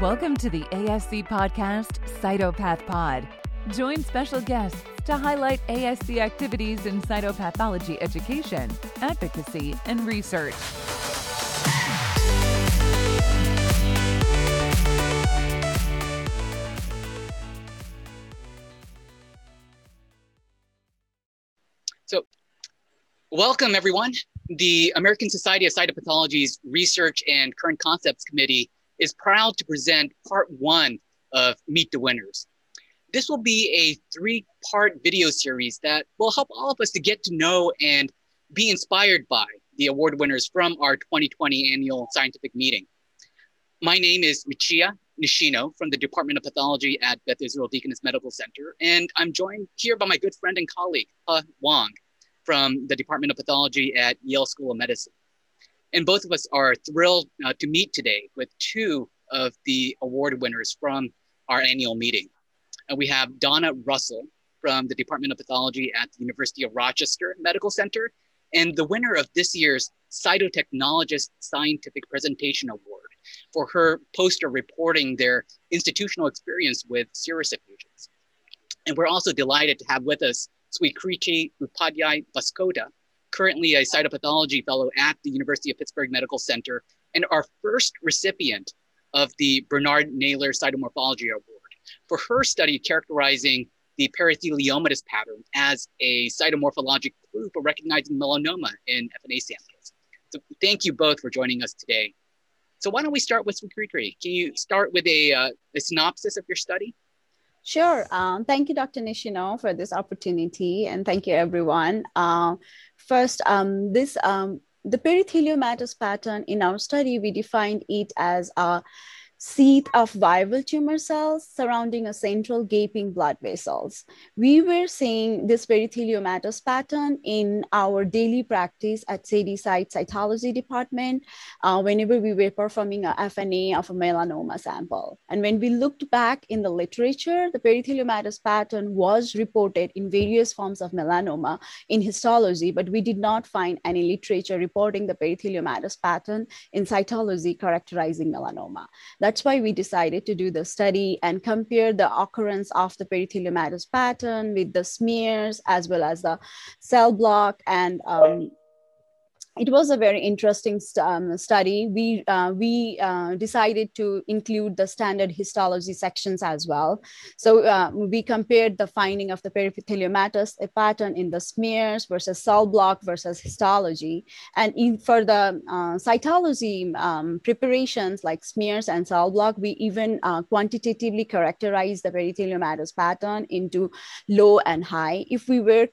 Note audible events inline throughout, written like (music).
Welcome to the ASC podcast, Cytopath Pod. Join special guests to highlight ASC activities in cytopathology education, advocacy, and research. So, welcome everyone. The American Society of Cytopathology's Research and Current Concepts Committee is proud to present part one of Meet the Winners. This will be a three part video series that will help all of us to get to know and be inspired by the award winners from our 2020 annual scientific meeting. My name is Michiya Nishino from the Department of Pathology at Beth Israel Deaconess Medical Center, and I'm joined here by my good friend and colleague, He Wang, from the Department of Pathology at Yale School of Medicine. And both of us are thrilled uh, to meet today with two of the award winners from our annual meeting. And we have Donna Russell from the Department of Pathology at the University of Rochester Medical Center, and the winner of this year's Cytotechnologist Scientific Presentation Award for her poster reporting their institutional experience with serous effusions. And we're also delighted to have with us Sweekriti Upadhyay Baskota, currently a cytopathology fellow at the University of Pittsburgh Medical Center, and our first recipient of the Bernard Naylor Cytomorphology Award for her study characterizing the peritheliomatosis pattern as a cytomorphologic clue for recognizing melanoma in FNA samples. So thank you both for joining us today. So why don't we start with Sweekriti? Can you start with a, uh, a synopsis of your study? Sure. Um, thank you, Dr. Nishino, for this opportunity, and thank you, everyone. Uh, first, um, this um, the peritheliomatosis pattern in our study, we defined it as a seat of viable tumor cells surrounding a central gaping blood vessels. We were seeing this peritheliomatous pattern in our daily practice at Shadyside Cytology Department uh, whenever we were performing a FNA of a melanoma sample. And when we looked back in the literature, the peritheliomatous pattern was reported in various forms of melanoma in histology, but we did not find any literature reporting the peritheliomatous pattern in cytology characterizing melanoma. That's why we decided to do the study and compare the occurrence of the peritheliomatous pattern with the smears as well as the cell block and um, it was a very interesting um, study. We, uh, we uh, decided to include the standard histology sections as well. So uh, we compared the finding of the peritheliomatous a pattern in the smears versus cell block versus histology. And in, for the uh, cytology um, preparations like smears and cell block, we even uh, quantitatively characterized the peritheliomatous pattern into low and high. If we were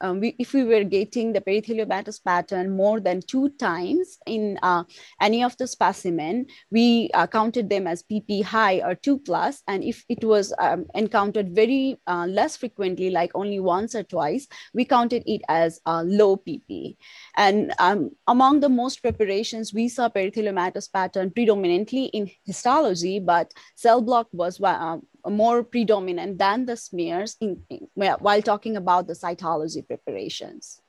um, we, if we were getting the peritheliomatous pattern more than two times in uh, any of the specimen, we uh, counted them as PP high or two plus. And if it was um, encountered very uh, less frequently, like only once or twice, we counted it as low PP. And um, among the most preparations, we saw peritheliomatous pattern predominantly in histology, but cell block was uh, more predominant than the smears in, in, while talking about the cytology preparations.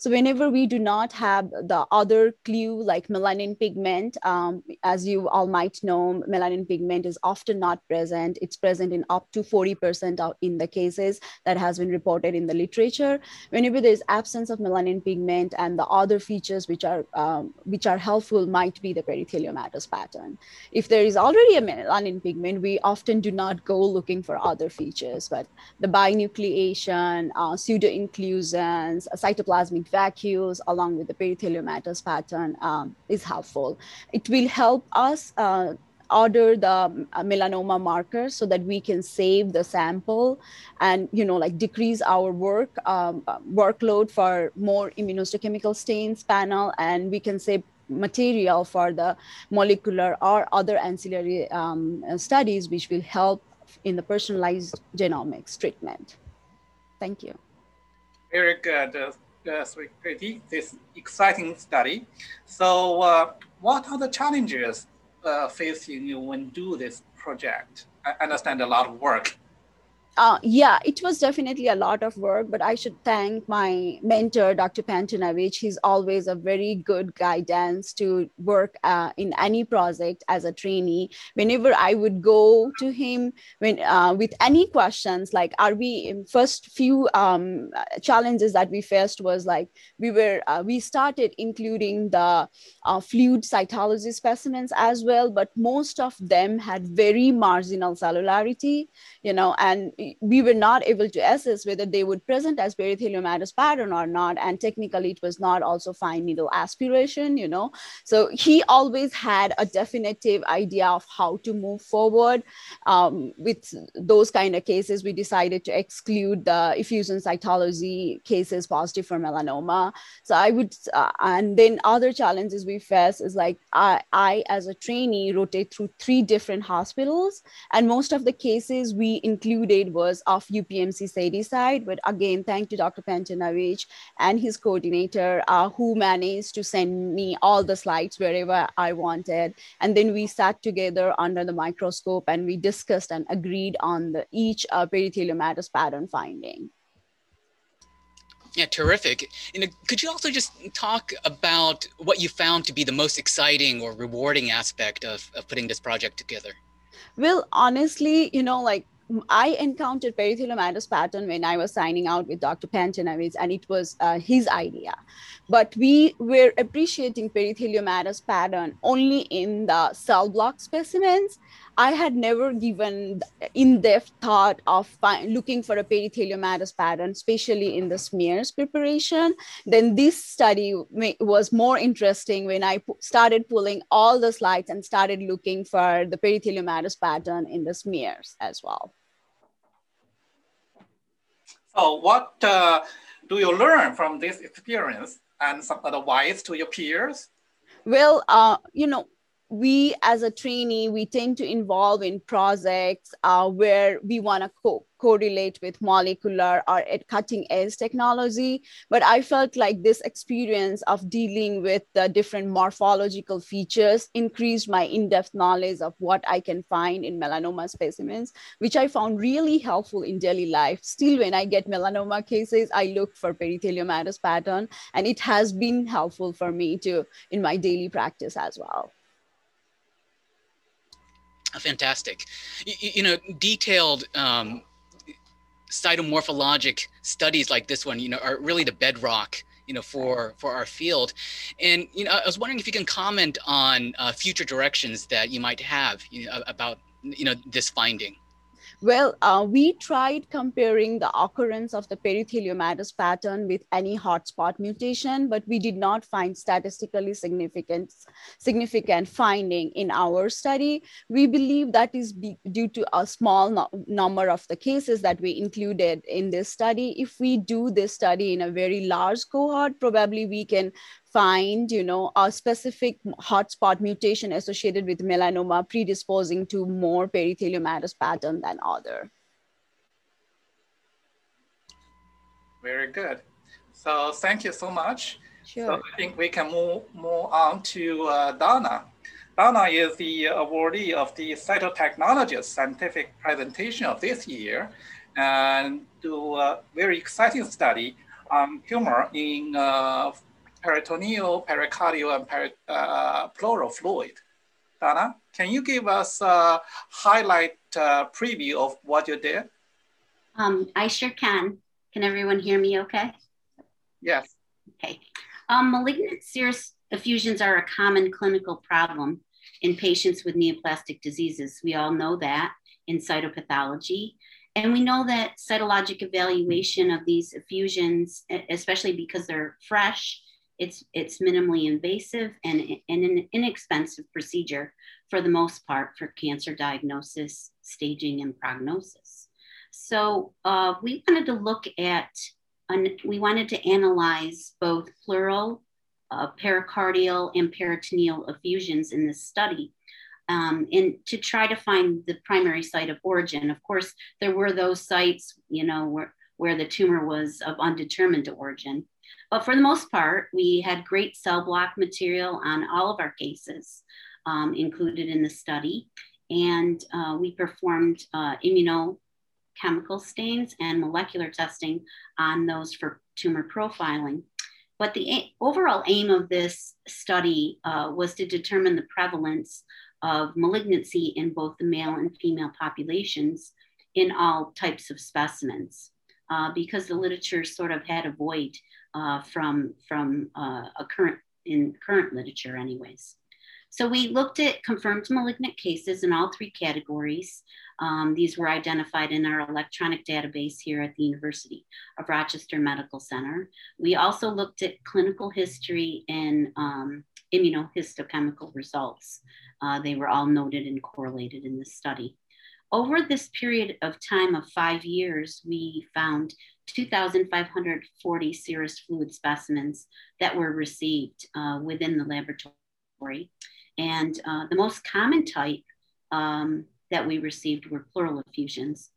So whenever we do not have the other clue like melanin pigment, um, as you all might know, melanin pigment is often not present. It's present in up to 40% in the cases that has been reported in the literature. Whenever there's absence of melanin pigment and the other features which are, um, which are helpful might be the peritheliomatous pattern. If there is already a melanin pigment, we often do not go looking for other features, but the binucleation, uh, pseudo-inclusions, cytoplasmic vacuoles along with the peritheliomatous pattern um, is helpful. It will help us uh, order the uh, melanoma markers so that we can save the sample and you know like decrease our work um, workload for more immunohistochemical stains panel and we can save material for the molecular or other ancillary um, studies which will help in the personalized genomics treatment. Thank you. Very good uh, this exciting study. So uh, what are the challenges uh, facing you when do this project? I understand a lot of work. Uh, yeah, it was definitely a lot of work, but I should thank my mentor, Dr. Pantanowitz. He's always a very good guidance to work uh, in any project as a trainee. Whenever I would go to him when uh, with any questions, like are we first few um, challenges that we faced was like we were uh, we started including the uh, fluid cytology specimens as well, but most of them had very marginal cellularity, you know, and we were not able to assess whether they would present as peritheliomatosis pattern or not. And technically, it was not also fine needle aspiration, you know. So he always had a definitive idea of how to move forward. Um, with those kind of cases, we decided to exclude the effusion cytology cases positive for melanoma. So I would, uh, and then other challenges we face is like I, I, as a trainee, rotate through three different hospitals, and most of the cases we included was of UPMC Shadyside. But again, thank to Dr. Pantanowitz and his coordinator uh, who managed to send me all the slides wherever I wanted. And then we sat together under the microscope and we discussed and agreed on the each uh, peritheliomatosis pattern finding. Yeah, terrific. You know, could you also just talk about what you found to be the most exciting or rewarding aspect of, of putting this project together? Well, honestly, you know, like I encountered peritheliomatosis pattern when I was signing out with Dr. Pantanowitz, and it was uh, his idea. But we were appreciating peritheliomatosis pattern only in the cell block specimens. I had never given in-depth thought of looking for a peritheliomatosis pattern, especially in the smears preparation. Then this study was more interesting when I started pulling all the slides and started looking for the peritheliomatosis pattern in the smears as well. So what uh, do you learn from this experience and some advice to your peers? Well, uh, you know, we as a trainee, we tend to involve in projects uh, where we want to co- correlate with molecular or cutting edge technology. But I felt like this experience of dealing with the different morphological features increased my in-depth knowledge of what I can find in melanoma specimens, which I found really helpful in daily life. Still, when I get melanoma cases, I look for peritheliomatosis pattern, and it has been helpful for me to in my daily practice as well fantastic. You, you know, detailed um, cytomorphologic studies like this one, you know, are really the bedrock, you know, for for our field. And you know, I was wondering if you can comment on uh, future directions that you might have you know, about you know this finding. Well, uh, we tried comparing the occurrence of the peritheliomatosis pattern with any hotspot mutation, but we did not find statistically significant, significant finding in our study. We believe that is due to a small no number of the cases that we included in this study. If we do this study in a very large cohort, probably we can find, you know, a specific hotspot mutation associated with melanoma predisposing to more peritheliomatosis pattern than other. Very good. So thank you so much. Sure. So I think we can move, move on to uh, Donna. Donna is the awardee of the Cytotechnologist scientific presentation of this year and do a very exciting study on tumor in uh, peritoneal, pericardial, and peri uh, pleural fluid. Donna, can you give us a highlight uh, preview of what you did? Um, I sure can. Can everyone hear me okay? Yes. Okay. Um, malignant serous effusions are a common clinical problem in patients with neoplastic diseases. We all know that in cytopathology. And we know that cytologic evaluation of these effusions, especially because they're fresh it's, it's minimally invasive and, and an inexpensive procedure for the most part for cancer diagnosis, staging, and prognosis. So uh, we wanted to look at, we wanted to analyze both pleural, uh, pericardial, and peritoneal effusions in this study. Um, and to try to find the primary site of origin. Of course, there were those sites, you know, where, where the tumor was of undetermined origin. But for the most part, we had great cell block material on all of our cases um, included in the study. And uh, we performed uh, immuno chemical stains and molecular testing on those for tumor profiling. But the overall aim of this study uh, was to determine the prevalence of malignancy in both the male and female populations in all types of specimens, uh, because the literature sort of had a void uh, from, from uh, a current, in current literature anyways. So we looked at confirmed malignant cases in all three categories. Um, these were identified in our electronic database here at the University of Rochester Medical Center. We also looked at clinical history and um, immunohistochemical results. Uh, they were all noted and correlated in this study. Over this period of time of five years, we found 2,540 serous fluid specimens that were received uh, within the laboratory. And uh, the most common type um, that we received were pleural effusions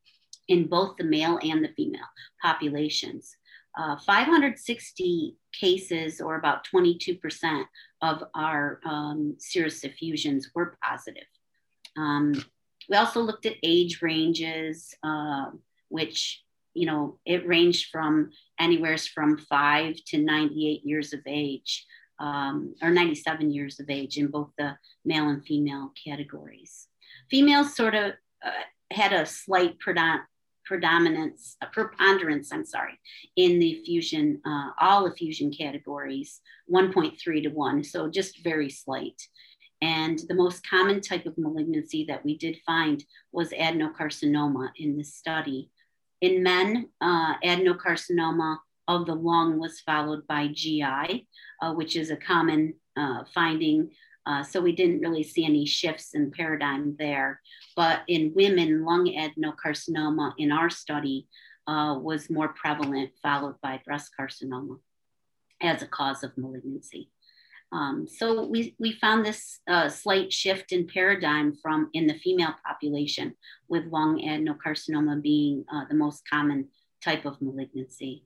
in both the male and the female populations. Uh, 560 cases, or about 22% of our um, serous effusions, were positive. Um, we also looked at age ranges, uh, which, you know, it ranged from anywhere from five to 98 years of age um, or 97 years of age in both the male and female categories. Females sort of uh, had a slight predom- predominance, a preponderance, I'm sorry, in the fusion, uh, all effusion categories, 1.3 to 1, so just very slight. And the most common type of malignancy that we did find was adenocarcinoma in this study. In men, uh, adenocarcinoma of the lung was followed by GI, uh, which is a common uh, finding. Uh, so we didn't really see any shifts in paradigm there. But in women, lung adenocarcinoma in our study uh, was more prevalent, followed by breast carcinoma as a cause of malignancy. Um, so we, we found this uh, slight shift in paradigm from in the female population with lung adenocarcinoma being uh, the most common type of malignancy.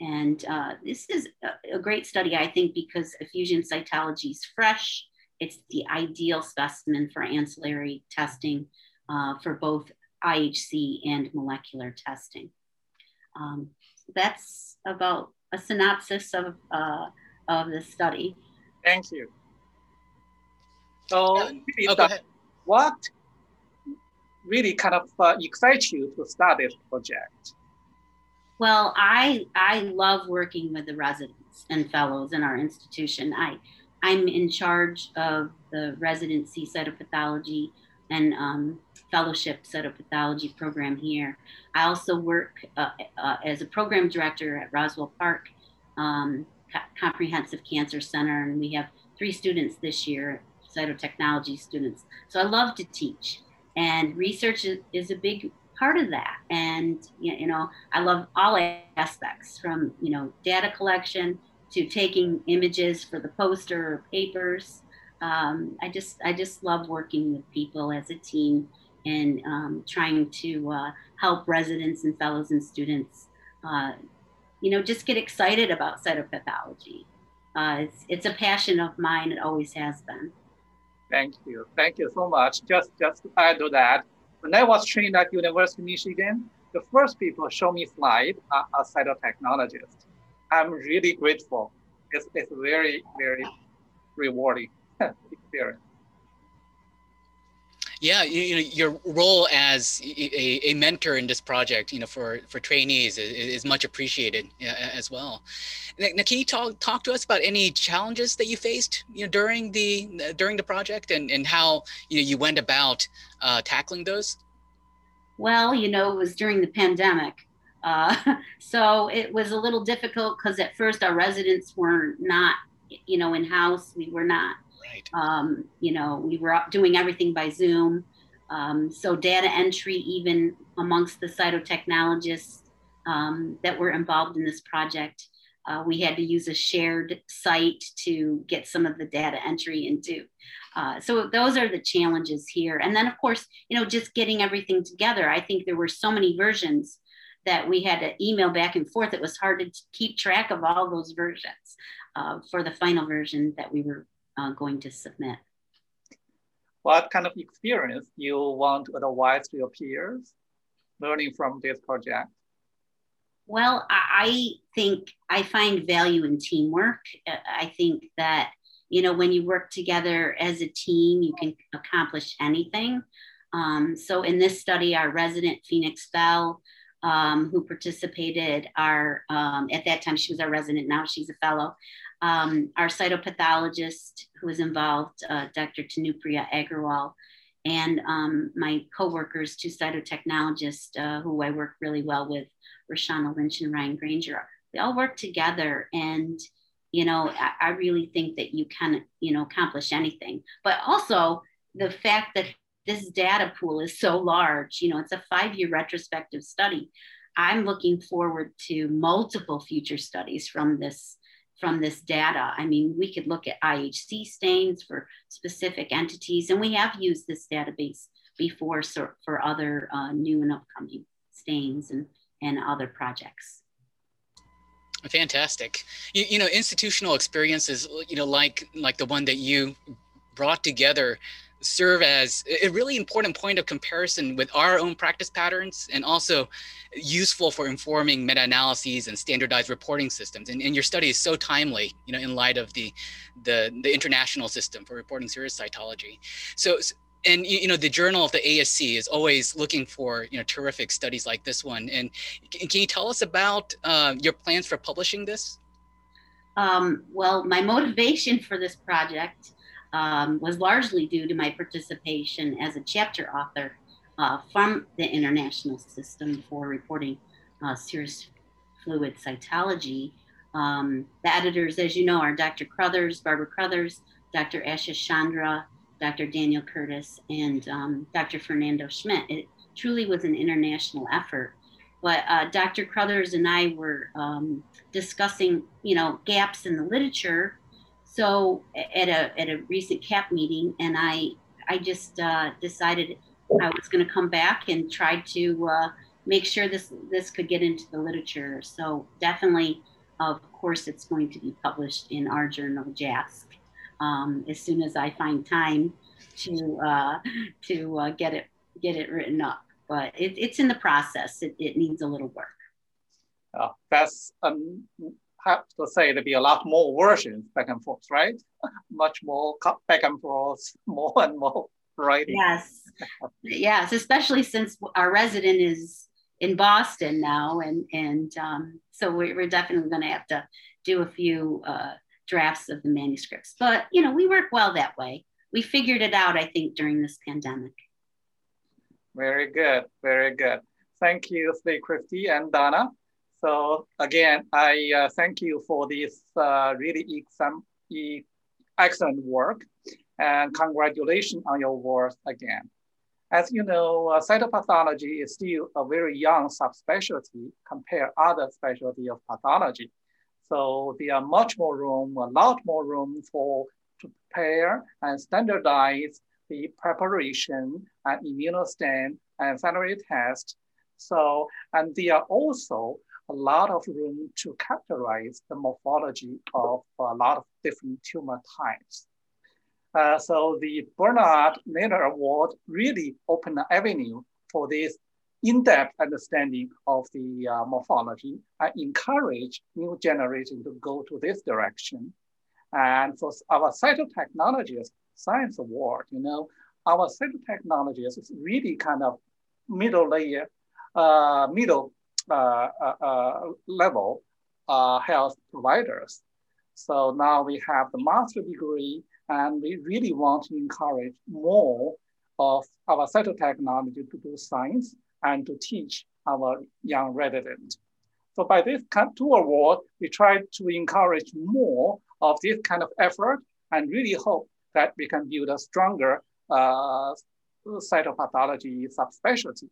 And uh, this is a, a, great study, I think, because effusion cytology is fresh. It's the ideal specimen for ancillary testing uh, for both IHC and molecular testing. Um, that's about a synopsis of, uh, of the study. Thank you. So, oh, what really kind of uh, excites you to start this project? Well, I I love working with the residents and fellows in our institution. I I'm in charge of the residency cytopathology and um, fellowship cytopathology program here. I also work uh, uh, as a program director at Roswell Park um, Co- Comprehensive Cancer Center, and we have three students this year, cytotechnology students. So I love to teach, and research is, a big part of that. And you know, I love all aspects from you know data collection to taking images for the poster or papers. Um, I just I just love working with people as a team and um, trying to uh, help residents and fellows and students. Uh, you know, just get excited about cytopathology. Uh, it's it's a passion of mine. It always has been. Thank you. Thank you so much. Just just to add to that, when I was trained at University of Michigan, the first people show me slide are, are cytotechnologists. I'm really grateful. It's, it's very, very rewarding (laughs) experience. Yeah, you, you, know, your role as a, a, mentor in this project, you know, for, for trainees is, is much appreciated as well. Now, can you talk talk to us about any challenges that you faced, you know, during the during the project, and, and how you know you went about uh, tackling those? Well, you know, it was during the pandemic, uh, (laughs) so it was a little difficult because at first our residents were not, you know, in house. We were not Right. Um, you know, we were doing everything by Zoom. Um, so data entry, even amongst the cytotechnologists um, that were involved in this project, uh, we had to use a shared site to get some of the data entry into. Uh, so those are the challenges here. And then of course, you know, just getting everything together. I think there were so many versions that we had to email back and forth. It was hard to keep track of all those versions uh, for the final version that we were uh, going to submit. What kind of experience you want to advise to your peers? learning from this project? Well, I think I find value in teamwork. Uh, I think that, you know, when you work together as a team, you can accomplish anything. Um, so in this study, our resident Phoenix Bell, um, who participated, our um, at that time she was our resident, now she's a fellow. Um, our cytopathologist who was involved, uh, Dr. Tanupriya Agarwal, and um, my co-workers, two cytotechnologists uh, who I work really well with, Roshana Lynch and Ryan Granger. We all work together and you know, I, I really think that you can, you know, accomplish anything. But also the fact that this data pool is so large, you know, it's a five-year retrospective study. I'm looking forward to multiple future studies from this from this data. I mean, we could look at IHC stains for specific entities, and we have used this database before so, for other uh, new and upcoming stains and, and other projects. Fantastic. You, you know, institutional experiences, you know, like like the one that you brought together serve as a really important point of comparison with our own practice patterns and also useful for informing meta-analyses and standardized reporting systems. And, and your study is so timely, you know, in light of the, the, the international system for reporting serous cytology. So, and you know the journal of the ASC is always looking for you know terrific studies like this one. And can you tell us about uh, your plans for publishing this? Um, well, my motivation for this project um, was largely due to my participation as a chapter author uh, from the international system for reporting uh, serous fluid cytology. Um, the editors, as you know, are Dr. Crothers, Barbara Crothers, Dr. Asha Chandra, Dr. Daniel Kurtycz, and um, Dr. Fernando Schmitt. It truly was an international effort. But uh, Dr. Crothers and I were um, discussing, you know, gaps in the literature so at a at a recent CAP meeting, and I I just uh, decided I was going to come back and try to uh, make sure this this could get into the literature. So definitely, of course, it's going to be published in our journal, JASC, um, as soon as I find time to uh, to uh, get it get it written up. But it, it's in the process. It, it needs a little work. Oh, that's um, have to say there be a lot more versions back and forth, right? (laughs) Much more back and forth, (laughs) more and more writing. Yes, yes, especially since our resident is in Boston now, and and um, so we're, definitely going to have to do a few uh, drafts of the manuscripts. But you know, we work well that way. We figured it out, I think, during this pandemic. Very good, very good. Thank you, Sweekriti and Donna. So again, I uh, thank you for this uh, really exam, excellent work and congratulations on your work again. As you know, uh, cytopathology is still a very young subspecialty compared other specialty of pathology. So there are much more room, a lot more room for to prepare and standardize the preparation and immunostain and ancillary test. So, and there are also a lot of room to characterize the morphology of a lot of different tumor types. Uh, so the Bernard Naylor Award really opened an avenue for this in-depth understanding of the uh, morphology and encourage new generation to go to this direction. And for our cytotechnologist science award, you know, our cytotechnologist is really kind of middle layer, uh, middle Uh, uh, uh, level health providers. So now we have the master degree and we really want to encourage more of our cytotechnology to do science and to teach our young residents. So by this kind two award, we try to encourage more of this kind of effort and really hope that we can build a stronger uh, cytopathology subspecialty.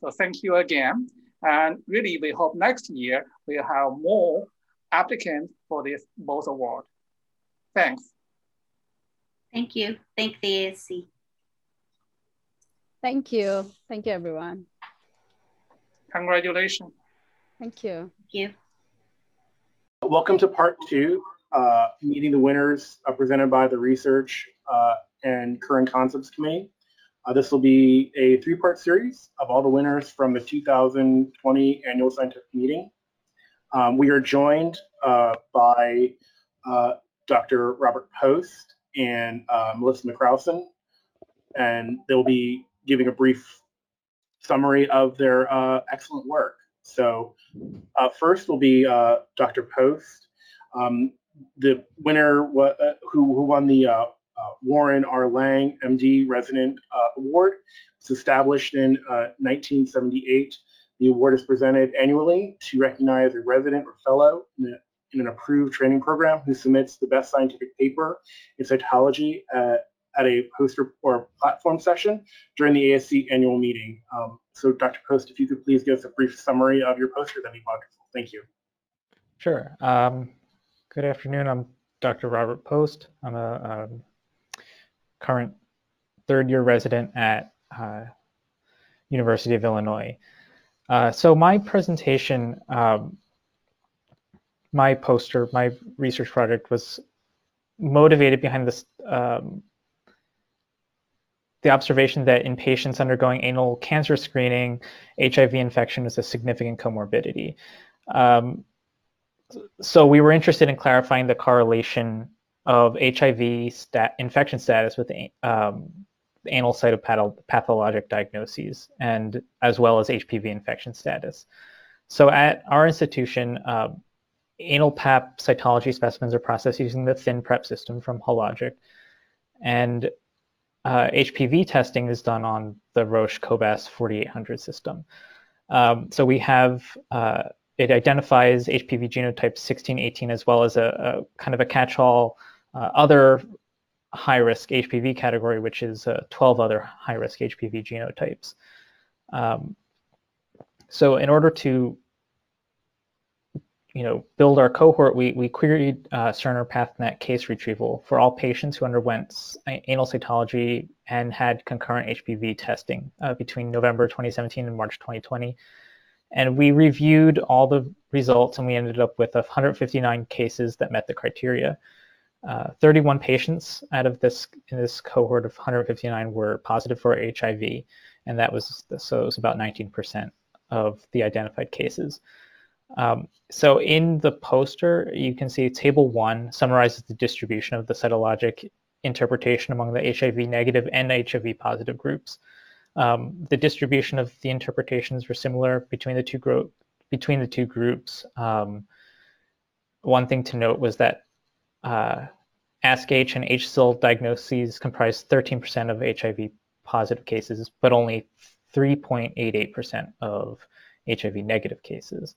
So thank you again. And really, we hope next year we'll have more applicants for this both award. Thanks. Thank you. Thank the ASC. Thank you. Thank you, everyone. Congratulations. Thank you. Thank you. Welcome to part two, uh, meeting the winners uh, presented by the Research uh, and Current Concepts Committee. Uh, this will be a three-part series of all the winners from the 2020 annual scientific meeting. Um, we are joined uh, by uh, Dr. Robert Post and uh, Melissa McCrowson, and they'll be giving a brief summary of their uh, excellent work. So uh, first will be Dr. Post. Um, the winner who, who won the Warren R. Lang MD Resident uh, Award. It's established in 1978. Uh, the award is presented annually to recognize a resident or fellow in, a, in an approved training program who submits the best scientific paper in cytology at, at a poster or platform session during the ASC annual meeting. Um, so Dr. Post, if you could please give us a brief summary of your poster, that'd be wonderful. Thank you. Sure. Um, good afternoon. I'm Dr. Robert Post. I'm a, um, current third year resident at uh, University of Illinois. Uh, so my presentation, um, my poster, my research project was motivated behind this um, the observation that in patients undergoing anal cancer screening, HIV infection is a significant comorbidity. Um, so we were interested in clarifying the correlation of HIV stat infection status with um, anal cytopathologic diagnoses, and as well as HPV infection status. So at our institution, uh, anal pap cytology specimens are processed using the ThinPrep system from Hologic, and uh, HPV testing is done on the Roche Cobas 4800 system. Um, so we have uh, it identifies HPV genotype 1618 as well as a, a kind of a catch-all other high-risk HPV category, which is uh, 12 other high-risk HPV genotypes. Um, so in order to you know, build our cohort, we, we queried uh, Cerner PathNet case retrieval for all patients who underwent anal cytology and had concurrent HPV testing uh, between November 2017 and March 2020. And we reviewed all the results and we ended up with 159 cases that met the criteria. Uh, 31 patients out of this in this cohort of 159 were positive for HIV, and that was so it was about 19% of the identified cases. Um, so in the poster, you can see table one summarizes the distribution of the cytologic interpretation among the HIV negative and HIV positive groups. Um, the distribution of the interpretations were similar between the two group between the two groups. Um, one thing to note was that uh, ASC-H and HSIL diagnoses comprise 13% of HIV positive cases, but only 3.88% of HIV negative cases.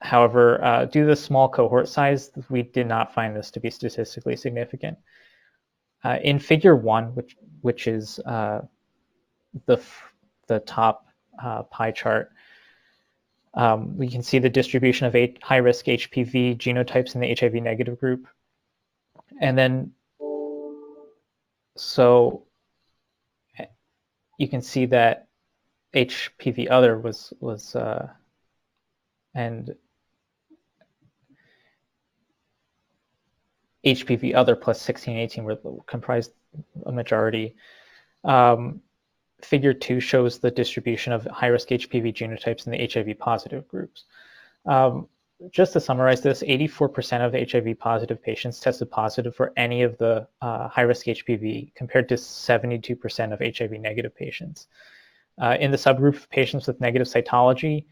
However, uh, due to the small cohort size, we did not find this to be statistically significant. Uh, in figure one, which, which is uh, the, the top uh, pie chart, um, we can see the distribution of high-risk HPV genotypes in the HIV negative group. And then, so you can see that HPV other was, was uh, and HPV other plus 1618 were comprised a majority. Um, figure two shows the distribution of high-risk HPV genotypes in the HIV positive groups. Um, just to summarize this, 84% of HIV positive patients tested positive for any of the uh, high-risk HPV compared to 72% of HIV negative patients. Uh, in the subgroup of patients with negative cytology,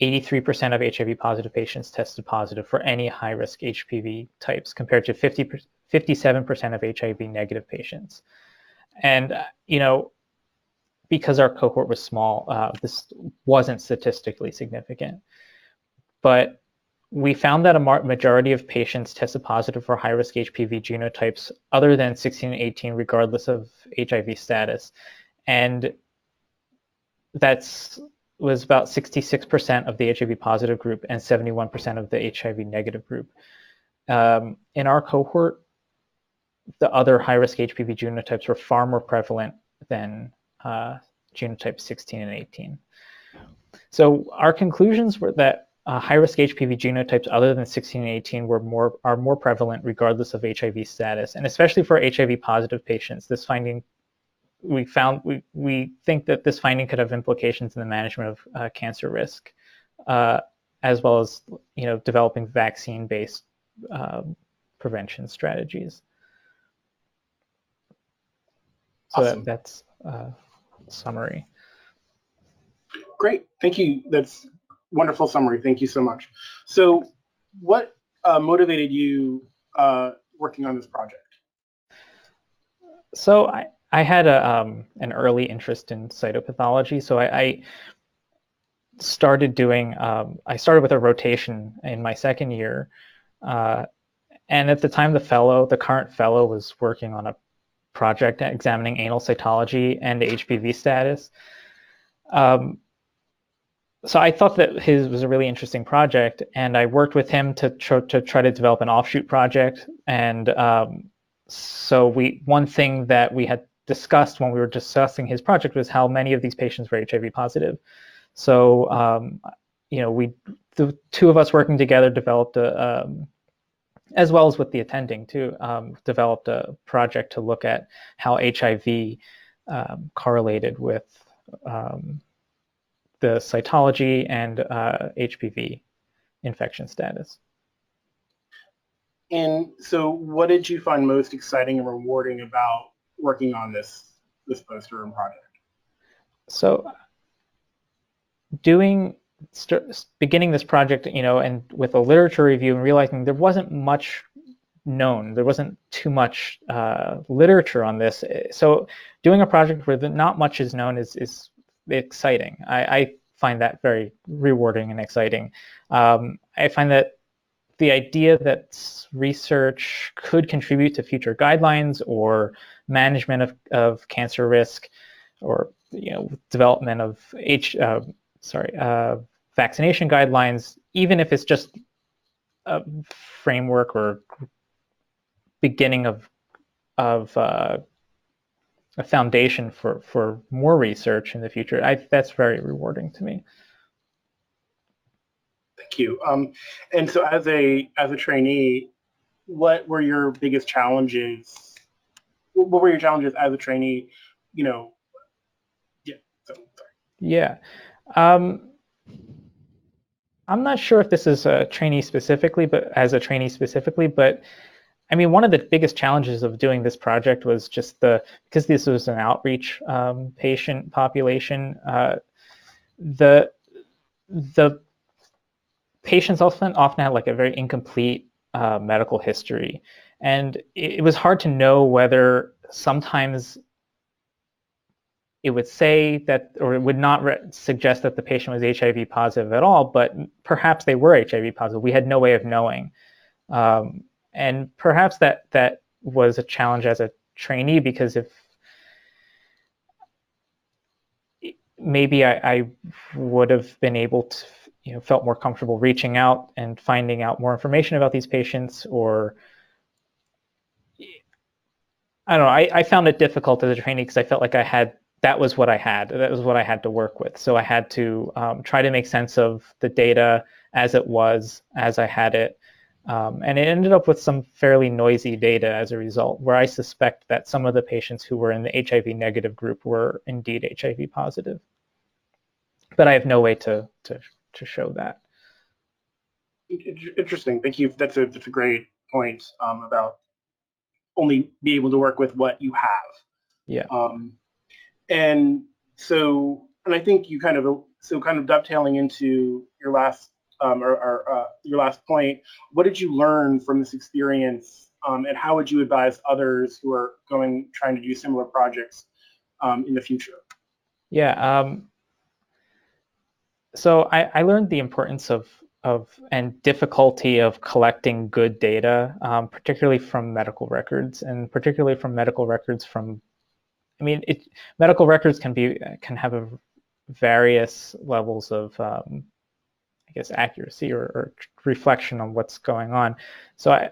83% of HIV positive patients tested positive for any high-risk HPV types compared to 50, 57% of HIV negative patients. And, uh, you know, because our cohort was small, uh, this wasn't statistically significant. But we found that a majority of patients tested positive for high-risk HPV genotypes other than 16 and 18, regardless of HIV status. And that's was about 66% of the HIV positive group and 71% of the HIV negative group. Um, in our cohort, the other high-risk HPV genotypes were far more prevalent than uh, genotype 16 and 18. So our conclusions were that uh, high-risk HPV genotypes other than 16 and 18 were more are more prevalent regardless of HIV status, and especially for HIV-positive patients, this finding we found we, we think that this finding could have implications in the management of uh, cancer risk, uh, as well as you know developing vaccine-based um, prevention strategies. So Awesome. that, that's uh, summary. Great, thank you. That's wonderful summary. Thank you so much. So, what uh, motivated you uh, working on this project? So I, I had a, um, an early interest in cytopathology. So I, I started doing, um, I started with a rotation in my second year. Uh, and at the time, the fellow, the current fellow was working on a project examining anal cytology and HPV status. Um, so I thought that his was a really interesting project, and I worked with him to tr- to try to develop an offshoot project. And um, so we one thing that we had discussed when we were discussing his project was how many of these patients were HIV positive. So um, you know, we the two of us working together developed a um, as well as with the attending too, um, developed a project to look at how HIV um, correlated with um, the cytology and uh, HPV infection status. And so, what did you find most exciting and rewarding about working on this this poster and project? So, doing beginning this project, you know, and with a literature review and realizing there wasn't much known, there wasn't too much uh, literature on this. So, doing a project where not much is known is is exciting. I, I find that very rewarding and exciting. Um, I find that the idea that research could contribute to future guidelines or management of, of cancer risk or you know development of H uh, sorry uh, vaccination guidelines, even if it's just a framework or beginning of of uh, a foundation for for more research in the future. I, that's very rewarding to me. Thank you. Um, and so, as a as a trainee, what were your biggest challenges? What were your challenges as a trainee? You know, yeah. So, sorry. Yeah. Um, I'm not sure if this is a trainee specifically, but as a trainee specifically, but I mean, one of the biggest challenges of doing this project was just the because this was an outreach um, patient population. Uh, the the patients often often had like a very incomplete uh, medical history, and it, it was hard to know whether sometimes it would say that, or it would not re- suggest that the patient was HIV positive at all, but perhaps they were HIV positive. We had no way of knowing. Um, and perhaps that that was a challenge as a trainee because if maybe I, I would have been able to you know felt more comfortable reaching out and finding out more information about these patients or I don't know I, I found it difficult as a trainee because I felt like I had that was what I had that was what I had to work with so I had to um, try to make sense of the data as it was as I had it um, and it ended up with some fairly noisy data as a result, where I suspect that some of the patients who were in the HIV negative group were indeed HIV positive. But I have no way to, to, to show that. Interesting. Thank you. That's a, that's a great point um, about only be able to work with what you have. Yeah. Um, and so, and I think you kind of, so kind of dovetailing into your last um, or, or uh, your last point, what did you learn from this experience, um, and how would you advise others who are going trying to do similar projects um, in the future? Yeah. Um, so I, I, learned the importance of of and difficulty of collecting good data, um, particularly from medical records, and particularly from medical records from. I mean, it, medical records can be can have a various levels of um, I guess accuracy or, or, reflection on what's going on. So I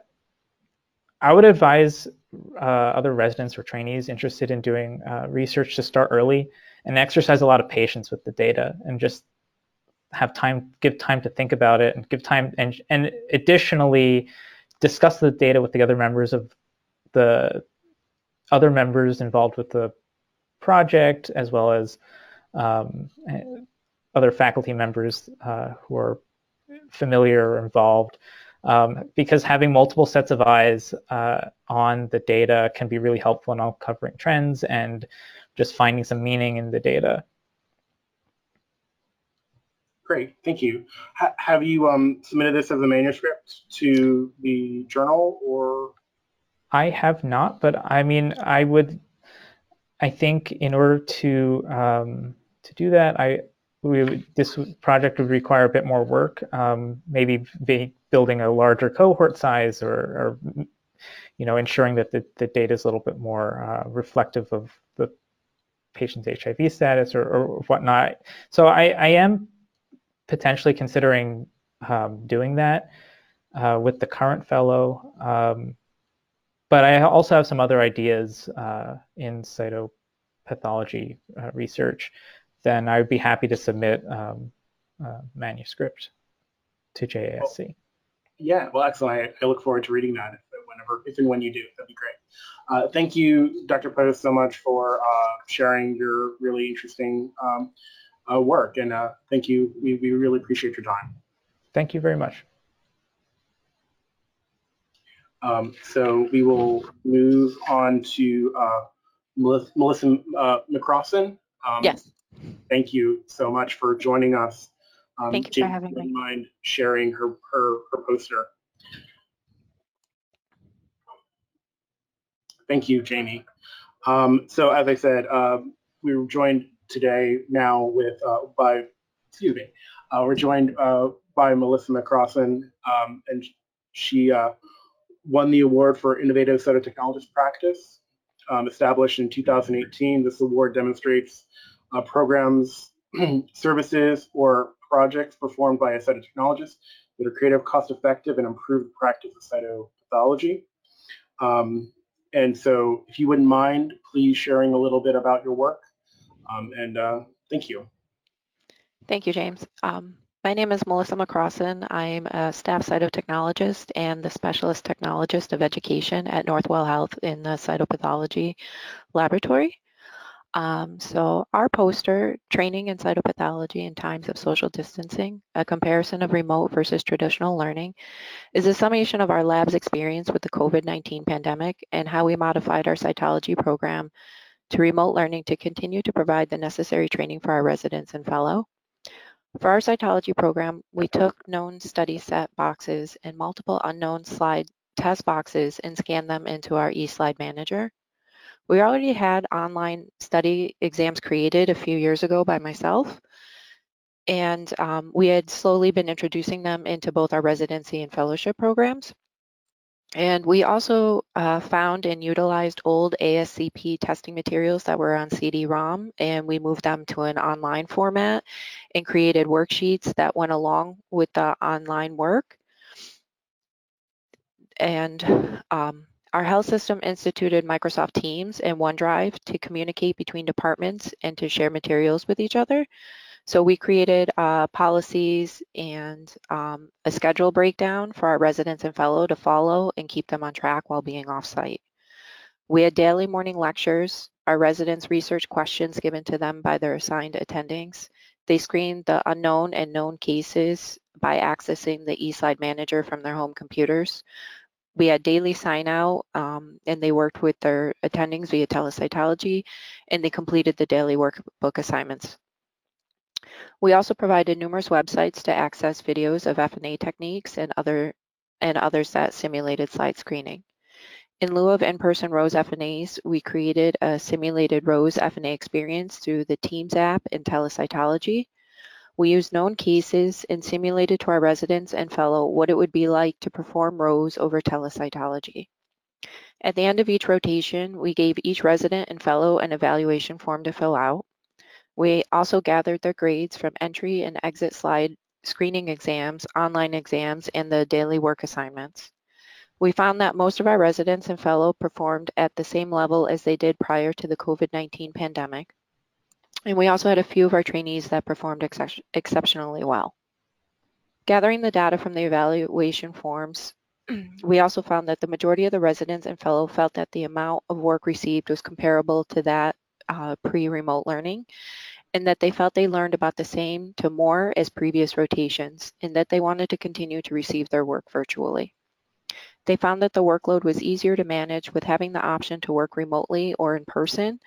I would advise uh, other residents or trainees interested in doing uh, research to start early and exercise a lot of patience with the data and just have time, give time to think about it and give time and and additionally discuss the data with the other members of the other members involved with the project, as well as um, other faculty members uh, who are familiar or involved. Um, because having multiple sets of eyes uh, on the data can be really helpful in uncovering trends and just finding some meaning in the data. Great, thank you. H have you um, submitted this as a manuscript to the journal or? I have not, but I mean, I would, I think in order to um, to do that, I we would, this project would require a bit more work, um, maybe be building a larger cohort size or, or, you know, ensuring that the, the data is a little bit more uh, reflective of the patient's HIV status or, or whatnot. So I, I am potentially considering um, doing that uh, with the current fellow. Um, but I also have some other ideas uh, in cytopathology uh, research then I would be happy to submit um, a manuscript to JASC. Well, yeah, well, excellent. I, I, look forward to reading that whenever, if and when you do. That'd be great. Uh, thank you, Dr. Post, so much for uh, sharing your really interesting um, uh, work. And uh, thank you. We, we really appreciate your time. Thank you very much. Um, so we will move on to uh, Melissa, Melissa uh, McCrossan. Um, yes. Thank you so much for joining us. Um, Thank you for having me. Mind sharing her, her, her poster. Thank you, Jamie. Um, so as I said, uh, we were joined today now with uh, by, excuse me, uh, we're joined uh, by Melissa McCrossan, um, and she uh, won the award for Innovative Cytotechnologist Practice. Um, established in 2018, this award demonstrates uh, programs, (clears throat) services, or projects performed by a cytotechnologist that are creative, cost-effective, and improve the practice of cytopathology. Um, and so if you wouldn't mind, please sharing a little bit about your work. Um, and uh, thank you. Thank you, James. Um, my name is Melissa McCrossan. I'm a staff cytotechnologist and the specialist technologist of education at Northwell Health in the cytopathology laboratory. Um, so our poster, Training in Cytopathology in Times of Social Distancing, a comparison of remote versus traditional learning, is a summation of our lab's experience with the COVID-19 pandemic and how we modified our cytology program to remote learning to continue to provide the necessary training for our residents and fellow. For our cytology program, we took known study set boxes and multiple unknown slide test boxes and scanned them into our eSlide manager. We already had online study exams created a few years ago by myself, and um, we had slowly been introducing them into both our residency and fellowship programs. And we also uh, found and utilized old ASCP testing materials that were on CD-ROM, and we moved them to an online format and created worksheets that went along with the online work. And um, our health system instituted Microsoft Teams and OneDrive to communicate between departments and to share materials with each other. So we created uh, policies and um, a schedule breakdown for our residents and fellow to follow and keep them on track while being off-site. We had daily morning lectures. Our residents research questions given to them by their assigned attendings. They screened the unknown and known cases by accessing the eSlide manager from their home computers we had daily sign out um, and they worked with their attendings via telecytology and they completed the daily workbook assignments. We also provided numerous websites to access videos of FNA techniques and other and others that simulated slide screening. In lieu of in-person ROSE FNAs, we created a simulated ROSE FNA experience through the Teams app and telecytology. We used known cases and simulated to our residents and fellow what it would be like to perform ROSE over telecytology. At the end of each rotation, we gave each resident and fellow an evaluation form to fill out. We also gathered their grades from entry and exit slide screening exams, online exams, and the daily work assignments. We found that most of our residents and fellow performed at the same level as they did prior to the COVID-19 pandemic. And we also had a few of our trainees that performed ex exceptionally well. Gathering the data from the evaluation forms, (clears throat) we also found that the majority of the residents and fellow felt that the amount of work received was comparable to that uh, pre-remote learning and that they felt they learned about the same to more as previous rotations and that they wanted to continue to receive their work virtually. They found that the workload was easier to manage with having the option to work remotely or in person.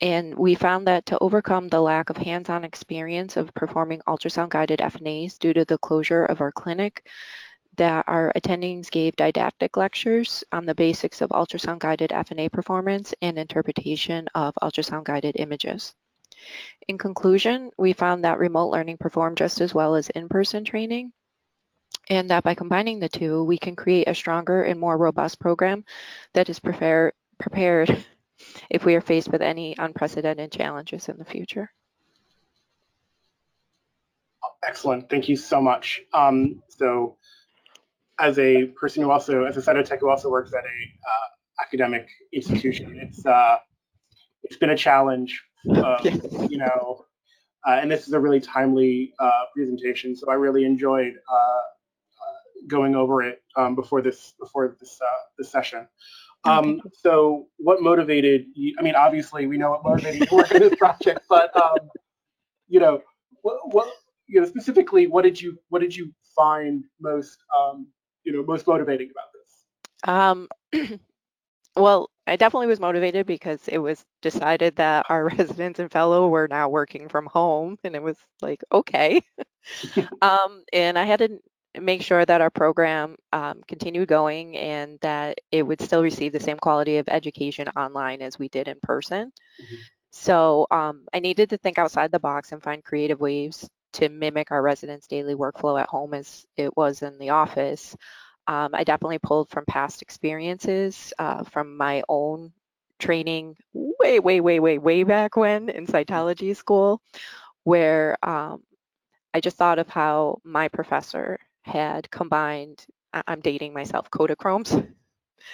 And we found that to overcome the lack of hands-on experience of performing ultrasound-guided FNAs due to the closure of our clinic, that our attendings gave didactic lectures on the basics of ultrasound-guided FNA performance and interpretation of ultrasound-guided images. In conclusion, we found that remote learning performed just as well as in-person training, and that by combining the two, we can create a stronger and more robust program that is prepare, prepared (laughs) if we are faced with any unprecedented challenges in the future. Excellent. Thank you so much. Um, so as a person who also, as a cytotech who also works at a uh, academic institution, it's uh, it's been a challenge, uh, you know, uh, and this is a really timely uh, presentation. So I really enjoyed uh, going over it um, before this before this this session. Um. So what motivated you? I mean, obviously we know what motivated you to work on this project, (laughs) but um, you know, what, what you know specifically, what did you what did you find most um, you know most motivating about this? Um, (clears throat) well, I definitely was motivated because it was decided that our (laughs) residents and fellow were now working from home, and it was like okay. (laughs) (laughs) um, and I had to make sure that our program um, continued going and that it would still receive the same quality of education online as we did in person. Mm-hmm. So um, I needed to think outside the box and find creative ways to mimic our residents' daily workflow at home as it was in the office. Um, I definitely pulled from past experiences, uh, from my own training way, way, way, way, way back when in cytology school, where um, I just thought of how my professor had combined, I'm dating myself, Kodachromes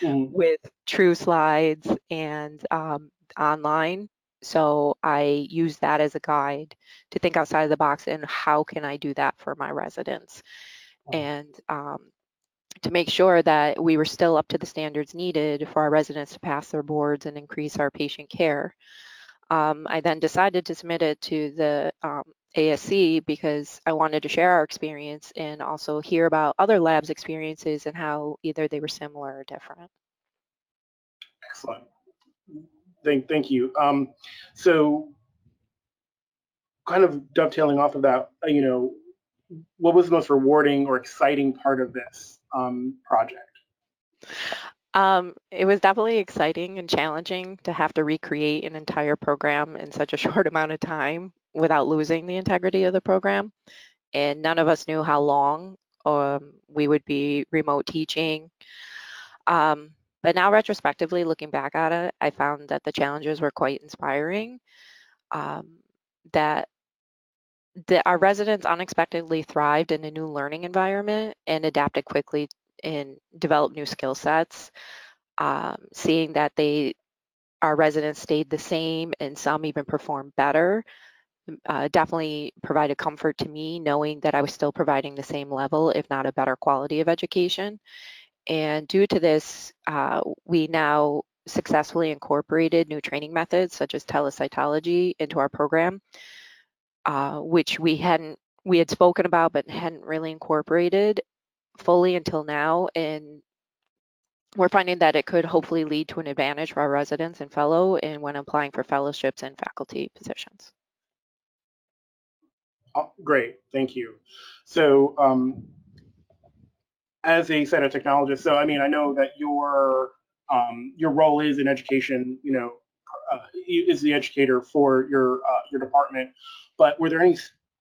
mm. (laughs) with TrueSlides and um, online. So I use that as a guide to think outside of the box and how can I do that for my residents? And um, to make sure that we were still up to the standards needed for our residents to pass their boards and increase our patient care. Um, I then decided to submit it to the um, ASC because I wanted to share our experience and also hear about other labs' experiences and how either they were similar or different. Excellent. Thank, thank you. Um, so kind of dovetailing off of that, uh, you know, what was the most rewarding or exciting part of this um, project? Um, it was definitely exciting and challenging to have to recreate an entire program in such a (laughs) short amount of time without losing the integrity of the program. And none of us knew how long um, we would be remote teaching. Um, but now retrospectively, looking back at it, I found that the challenges were quite inspiring. Um, that the, our residents unexpectedly thrived in a new learning environment and adapted quickly and developed new skill sets. Um, seeing that they, our residents stayed the same and some even performed better, uh, definitely provided comfort to me knowing that I was still providing the same level, if not a better quality of education. And due to this, uh, we now successfully incorporated new training methods such as telecytology into our program, uh, which we hadn't we had spoken about but hadn't really incorporated fully until now. And we're finding that it could hopefully lead to an advantage for our residents and fellow and when applying for fellowships and faculty positions. Oh, great, thank you. So um, as a cytotechnologist, so I mean, I know that your um, your role is in education, you know, uh, is the educator for your uh, your department, but were there any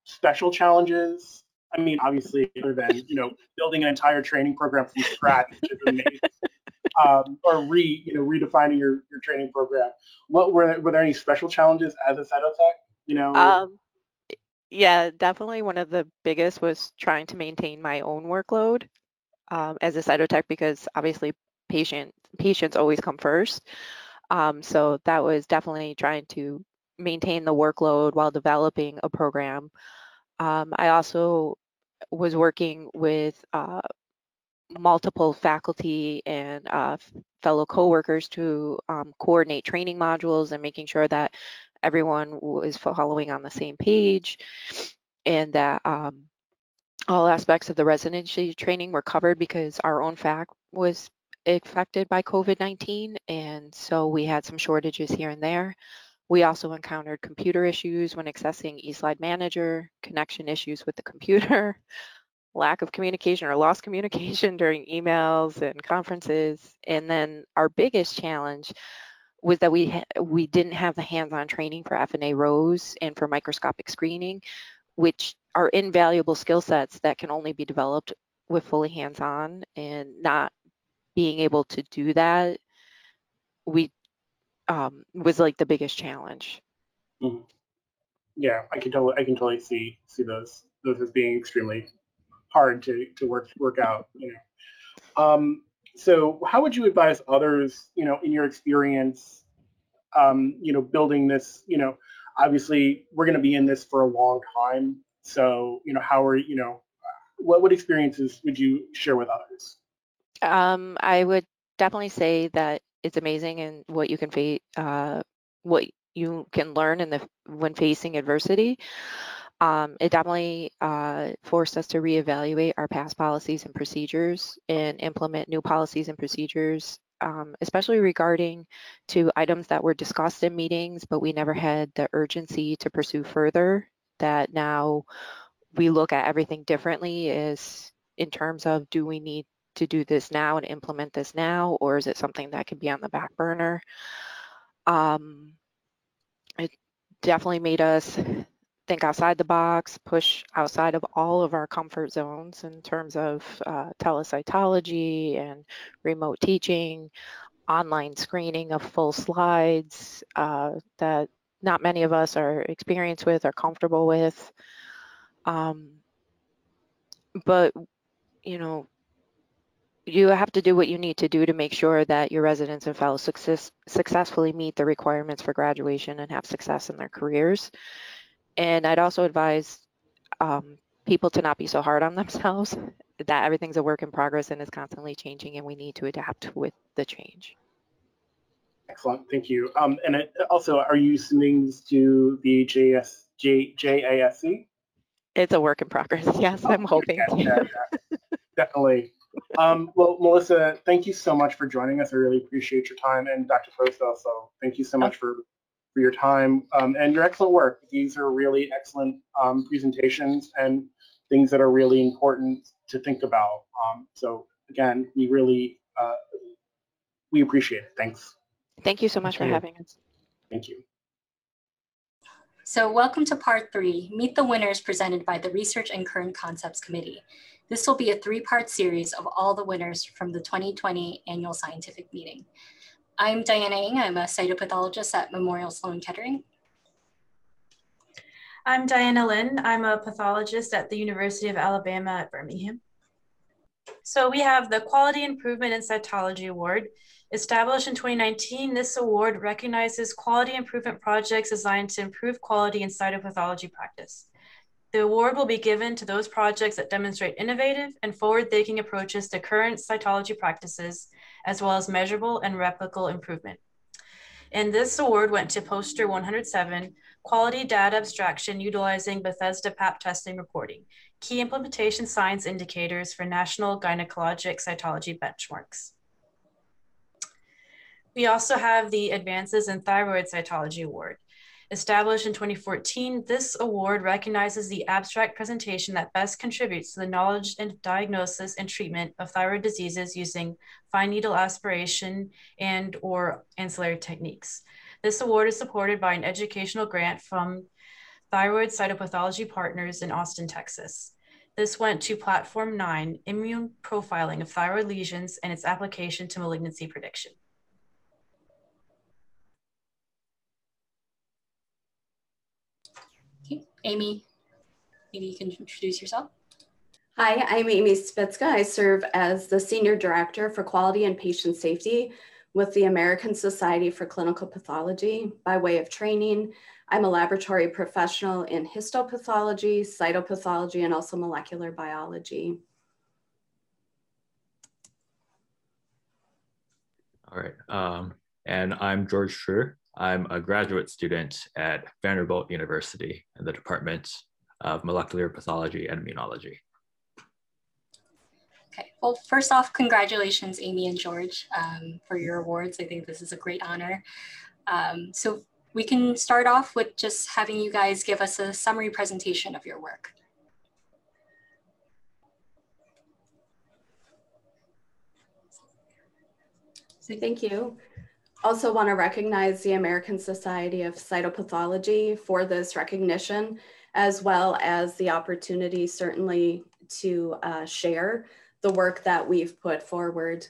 special challenges? I mean, obviously, other than you know, building an entire training program from scratch, which is amazing, (laughs) um, or re you know redefining your, your training program. What were were there any special challenges as a cytotech? You know, um, yeah, definitely one of the biggest was trying to maintain my own workload um, as a cytotech because obviously patient patients always come first. Um, so that was definitely trying to maintain the workload while developing a program. Um, I also was working with uh, multiple faculty and uh, fellow coworkers to um, coordinate training modules and making sure that everyone was following on the same page and that um, all aspects of the residency training were covered because our own fac was affected by COVID-19 and so we had some shortages here and there. We also encountered computer issues when accessing eSlide Manager, connection issues with the computer, (laughs) lack of communication or lost communication (laughs) during emails and conferences. And then our biggest challenge was that we we didn't have the hands-on training for FNA ROSE and for microscopic screening, which are invaluable skill sets that can only be developed with fully hands-on and not being able to do that we um, was like the biggest challenge. Mm-hmm. Yeah, I can totally I can totally see see those those as being extremely hard to to work work out. You know, um, so how would you advise others? You know, in your experience, um, you know, building this. You know, obviously we're going to be in this for a long time. So you know, how are you know, what what experiences would you share with others? Um, I would definitely say that it's amazing and what you can face, uh, what you can learn in the when facing adversity. Um, it definitely uh, forced us to reevaluate our past policies and procedures and implement new policies and procedures, um, especially regarding to items that were discussed in meetings, but we never had the urgency to pursue further. That now we look at everything differently is in terms of do we need to do this now and implement this now, or is it something that could be on the back burner? Um, it definitely made us think outside the box, push outside of all of our comfort zones in terms of uh, telecytology and remote teaching, online screening of full slides uh, that not many of us are experienced with or comfortable with. Um, but, you know, you have to do what you need to do to make sure that your residents and fellows success, successfully meet the requirements for graduation and have success in their careers. And I'd also advise um, people to not be so hard on (laughs) themselves, that everything's a work in progress and is constantly changing and we need to adapt with the change. Excellent, thank you. Um, and it, also, are you submitting this to the JS, J, JASC? It's a work in progress, (laughs) yes, oh, I'm hoping. Yeah, (laughs) yeah, definitely. Um, well, Melissa, thank you so much for joining us. I really appreciate your time. And Dr. Post also, thank you so much for, for your time um, and your excellent work. These are really excellent um, presentations and things that are really important to think about. Um, so again, we really, uh, we appreciate it. Thanks. Thank you so much thank for you. having us. Thank you. So welcome to part three, Meet the Winners presented by the Research and Current Concepts Committee. This will be a three-part series of all the winners from the 2020 Annual Scientific Meeting. I'm Diana Ng. I'm a cytopathologist at Memorial Sloan Kettering. I'm Diana Lynn. I'm a pathologist at the University of Alabama at Birmingham. So we have the Quality Improvement in Cytology Award. Established in 2019, this award recognizes quality improvement projects designed to improve quality in cytopathology practice. The award will be given to those projects that demonstrate innovative and forward-thinking approaches to current cytology practices, as well as measurable and replicable improvement. And this award went to poster 107, Quality Data Abstraction Utilizing Bethesda PAP Testing Reporting, Key Implementation Science Indicators for National Gynecologic Cytology Benchmarks. We also have the Advances in Thyroid Cytology Award. Established in 2014, this award recognizes the abstract presentation that best contributes to the knowledge and diagnosis and treatment of thyroid diseases using fine needle aspiration and or ancillary techniques. This award is supported by an educational grant from Thyroid Cytopathology Partners in Austin, Texas. This went to Platform 9, Immune Profiling of Thyroid Lesions and its Application to Malignancy Prediction. Amy, maybe you can introduce yourself. Hi, I'm Amy Spitzka. I serve as the Senior Director for Quality and Patient Safety with the American Society for Clinical Pathology. By way of training, I'm a laboratory professional in histopathology, cytopathology, and also molecular biology. All right. Um, and I'm George Schur. I'm a graduate student at Vanderbilt University in the Department of Molecular Pathology and Immunology. Okay, well, first off, congratulations, Amy and George, um, for your awards. I think this is a great honor. Um, so we can start off with just having you guys give us a summary presentation of your work. So thank you. Also want to recognize the American Society of Cytopathology for this recognition, as well as the opportunity certainly to uh, share the work that we've put forward.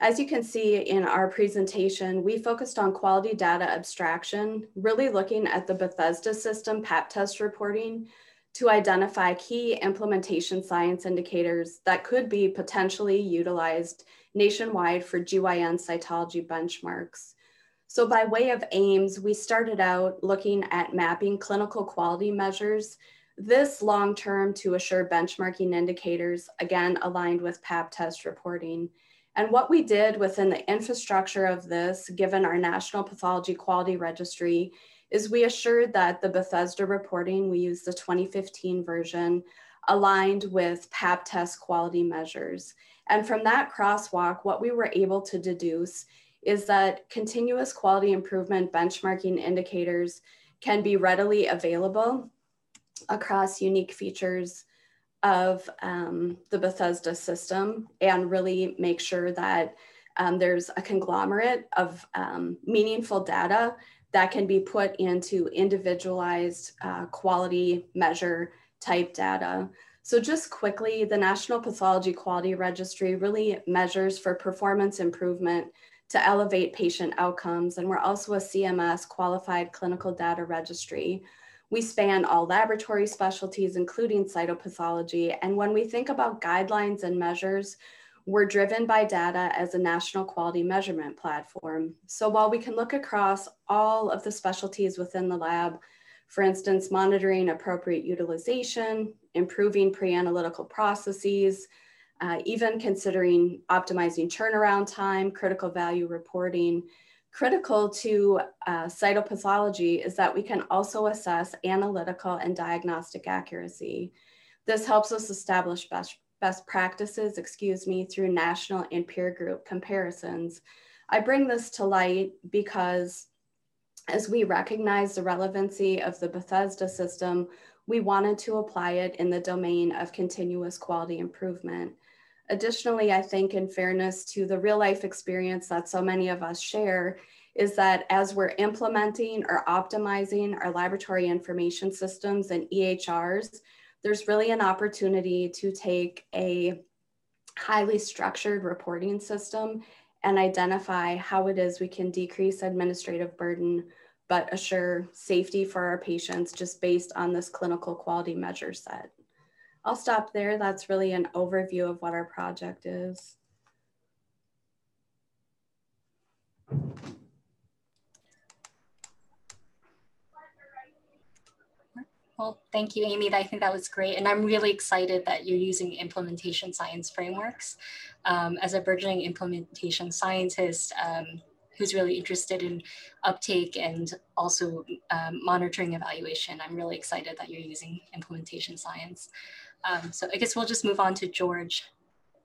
As you can see in our presentation, we focused on quality data abstraction, really looking at the Bethesda system PAP test reporting to identify key implementation science indicators that could be potentially utilized nationwide for GYN cytology benchmarks. So by way of aims, we started out looking at mapping clinical quality measures this long term to assure benchmarking indicators, again, aligned with PAP test reporting. And what we did within the infrastructure of this, given our National Pathology Quality Registry, is we assured that the Bethesda reporting, we used the 2015 version, aligned with PAP test quality measures. And from that crosswalk, what we were able to deduce is that continuous quality improvement benchmarking indicators can be readily available across unique features of um, the Bethesda system and really make sure that um, there's a conglomerate of um, meaningful data that can be put into individualized uh, quality measure type data. So just quickly, the National Pathology Quality Registry really measures for performance improvement to elevate patient outcomes. And we're also a CMS qualified clinical data registry. We span all laboratory specialties, including cytopathology. And when we think about guidelines and measures, we're driven by data as a national quality measurement platform. So while we can look across all of the specialties within the lab, for instance, monitoring appropriate utilization, improving pre-analytical processes, uh, even considering optimizing turnaround time, critical value reporting, Critical to uh, cytopathology is that we can also assess analytical and diagnostic accuracy. This helps us establish best, best practices, excuse me, through national and peer group comparisons. I bring this to light because as we recognize the relevancy of the Bethesda system, we wanted to apply it in the domain of continuous quality improvement. Additionally, I think in fairness to the real life experience that so many of us share, is that as we're implementing or optimizing our laboratory information systems and EHRs, there's really an opportunity to take a highly structured reporting system and identify how it is we can decrease administrative burden but assure safety for our patients just based on this clinical quality measure set. I'll stop there. That's really an overview of what our project is. Well, thank you, Amy. I think that was great. And I'm really excited that you're using implementation science frameworks. Um, as a burgeoning implementation scientist um, who's really interested in uptake and also um, monitoring evaluation, I'm really excited that you're using implementation science. Um, so I guess we'll just move on to George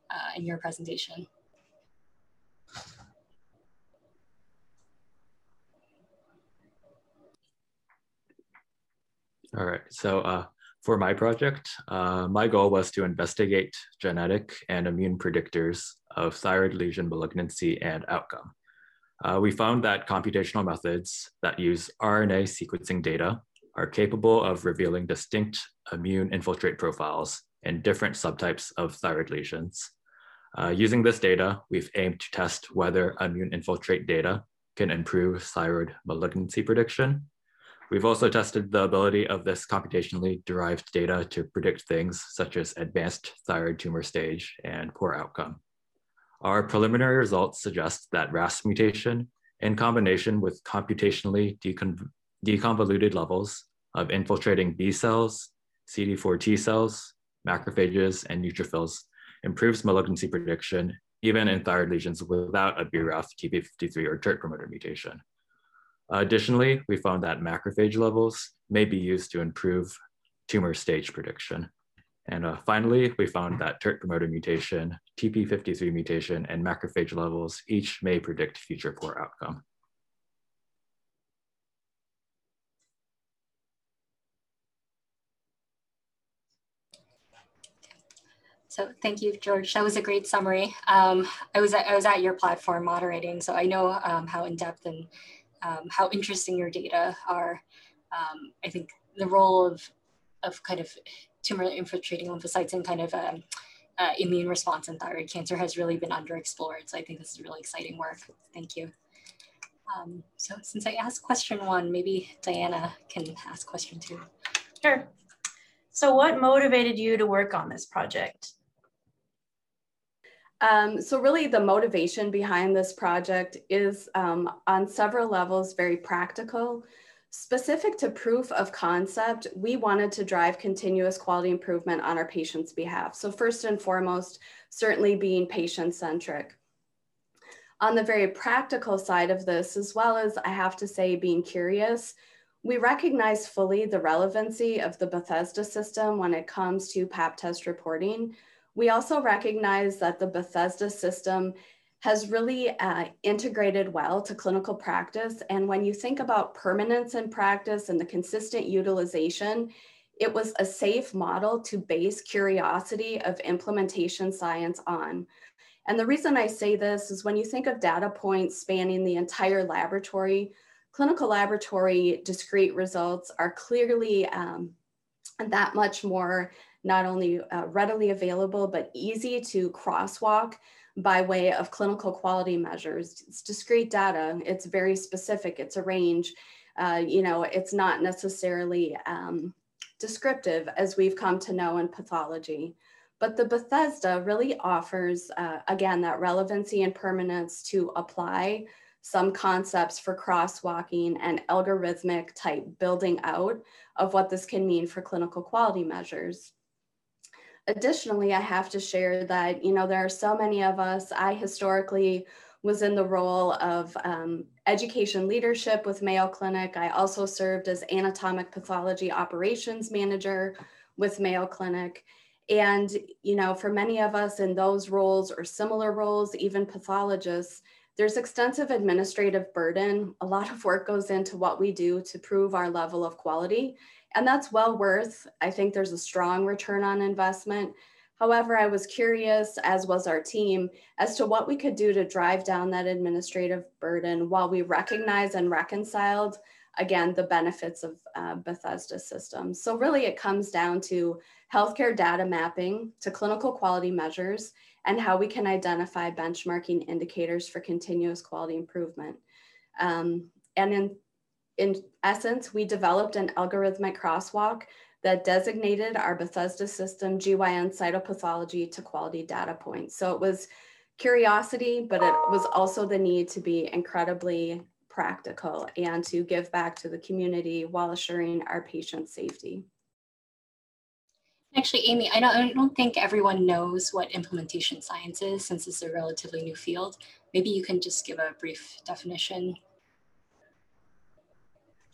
uh, in your presentation. All right, so uh, for my project, uh, my goal was to investigate genetic and immune predictors of thyroid lesion malignancy and outcome. Uh, we found that computational methods that use RNA sequencing data are capable of revealing distinct immune infiltrate profiles in different subtypes of thyroid lesions. Uh, using this data, we've aimed to test whether immune infiltrate data can improve thyroid malignancy prediction. We've also tested the ability of this computationally derived data to predict things such as advanced thyroid tumor stage and poor outcome. Our preliminary results suggest that RAS mutation in combination with computationally decon deconvoluted levels of infiltrating B cells, CD4 T cells, macrophages, and neutrophils improves malignancy prediction even in thyroid lesions without a BRAF TP53 or TERT promoter mutation. Additionally, we found that macrophage levels may be used to improve tumor stage prediction. And uh, finally, we found that TERT promoter mutation, TP53 mutation, and macrophage levels each may predict future poor outcome. So thank you, George. That was a great summary. Um, I was at, I was at your platform moderating, so I know um, how in depth and um, how interesting your data are. Um, I think the role of of kind of tumor infiltrating lymphocytes and kind of um, uh, immune response in thyroid cancer has really been underexplored. So I think this is really exciting work. Thank you. Um, so since I asked question one, maybe Diana can ask question two. Sure. So what motivated you to work on this project? Um, so really the motivation behind this project is um, on several levels very practical. Specific to proof of concept, we wanted to drive continuous quality improvement on our patients' behalf. So first and foremost, certainly being patient-centric. On the very practical side of this, as well as I have to say being curious, we recognize fully the relevancy of the Bethesda system when it comes to PAP test reporting, we also recognize that the Bethesda system has really uh, integrated well to clinical practice. And when you think about permanence in practice and the consistent utilization, it was a safe model to base curiosity of implementation science on. And the reason I say this is when you think of data points spanning the entire laboratory, clinical laboratory discrete results are clearly um, that much more not only uh, readily available, but easy to crosswalk by way of clinical quality measures. It's discrete data, it's very specific, it's a range. Uh, you know, it's not necessarily um, descriptive as we've come to know in pathology. But the Bethesda really offers, uh, again, that relevancy and permanence to apply some concepts for crosswalking and algorithmic type building out of what this can mean for clinical quality measures additionally, I have to share that, you know, there are so many of us. I historically was in the role of um, education leadership with Mayo Clinic. I also served as anatomic pathology operations manager with Mayo Clinic. And, you know, for many of us in those roles or similar roles, even pathologists, there's extensive administrative burden. A lot of work goes into what we do to prove our level of quality. And that's well worth, I think there's a strong return on investment. However, I was curious, as was our team, as to what we could do to drive down that administrative burden while we recognize and reconciled, again, the benefits of uh, Bethesda systems. So really it comes down to healthcare data mapping to clinical quality measures and how we can identify benchmarking indicators for continuous quality improvement. Um, and in in essence, we developed an algorithmic crosswalk that designated our Bethesda system GYN cytopathology to quality data points. So it was curiosity, but it was also the need to be incredibly practical and to give back to the community while assuring our patient safety. Actually, Amy, I don't, I don't think everyone knows what implementation science is since it's a relatively new field. Maybe you can just give a brief definition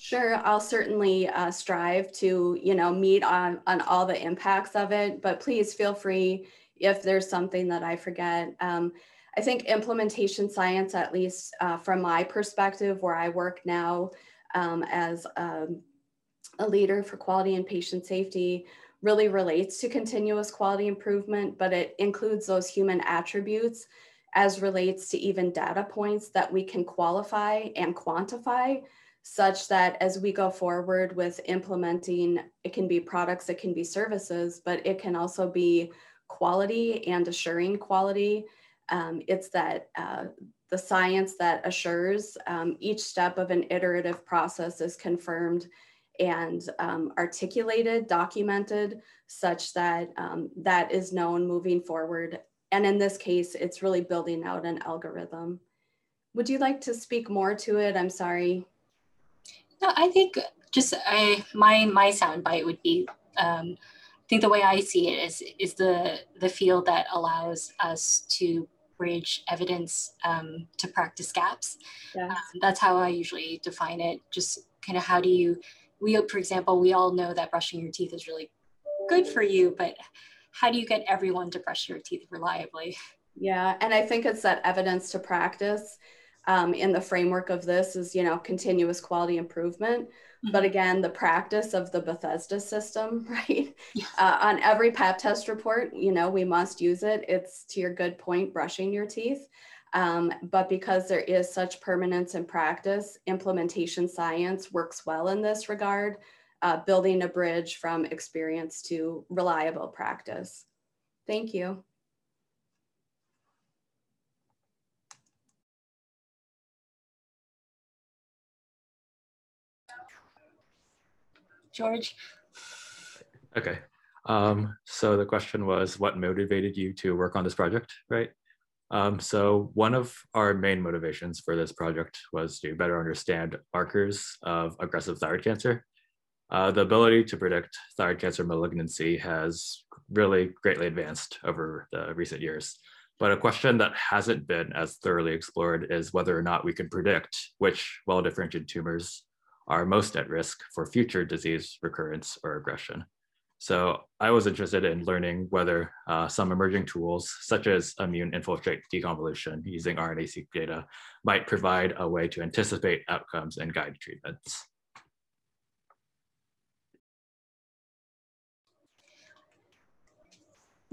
Sure, I'll certainly uh, strive to, you know, meet on, on all the impacts of it, but please feel free if there's something that I forget. Um, I think implementation science, at least uh, from my perspective, where I work now um, as um, a leader for quality and patient safety, really relates to continuous quality improvement, but it includes those human attributes as relates to even data points that we can qualify and quantify such that as we go forward with implementing, it can be products, it can be services, but it can also be quality and assuring quality. Um, it's that uh, the science that assures um, each step of an iterative process is confirmed and um, articulated, documented, such that um, that is known moving forward. And in this case, it's really building out an algorithm. Would you like to speak more to it? I'm sorry. No, I think just I, my my soundbite would be. Um, I think the way I see it is is the the field that allows us to bridge evidence um, to practice gaps. Yes. Um, that's how I usually define it. Just kind of how do you, we, for example, we all know that brushing your teeth is really good for you, but how do you get everyone to brush your teeth reliably? Yeah, and I think it's that evidence to practice um, in the framework of this is, you know, continuous quality improvement. Mm-hmm. But again, the practice of the Bethesda system, (laughs) right? Yeah. Uh, on every PAP test report, you know, we must use it. It's to your good point, brushing your teeth. Um, but because there is such permanence in practice, implementation science works well in this regard, uh, building a bridge from experience to reliable practice. Thank you. George? Okay. Um, so the question was, what motivated you to work on this project, right? Um, so one of our main motivations for this project was to better understand markers of aggressive thyroid cancer. Uh, the ability to predict thyroid cancer malignancy has really greatly advanced over the recent years. But a question that hasn't been as thoroughly explored is whether or not we can predict which well-differentiated tumors are most at risk for future disease recurrence or aggression. So I was interested in learning whether uh, some emerging tools, such as immune infiltrate deconvolution using RNA-seq data, might provide a way to anticipate outcomes and guide treatments.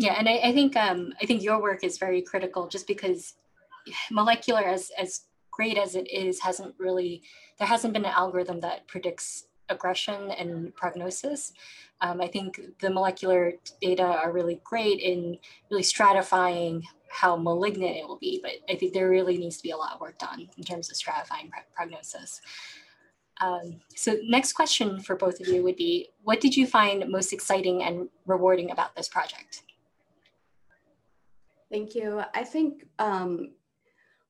Yeah, and I, I think um, I think your work is very critical, just because molecular, as as great as it is, hasn't really, there hasn't been an algorithm that predicts aggression and prognosis. Um, I think the molecular data are really great in really stratifying how malignant it will be, but I think there really needs to be a lot of work done in terms of stratifying prognosis. Um, so next question for both of you would be, what did you find most exciting and rewarding about this project? Thank you. I think um,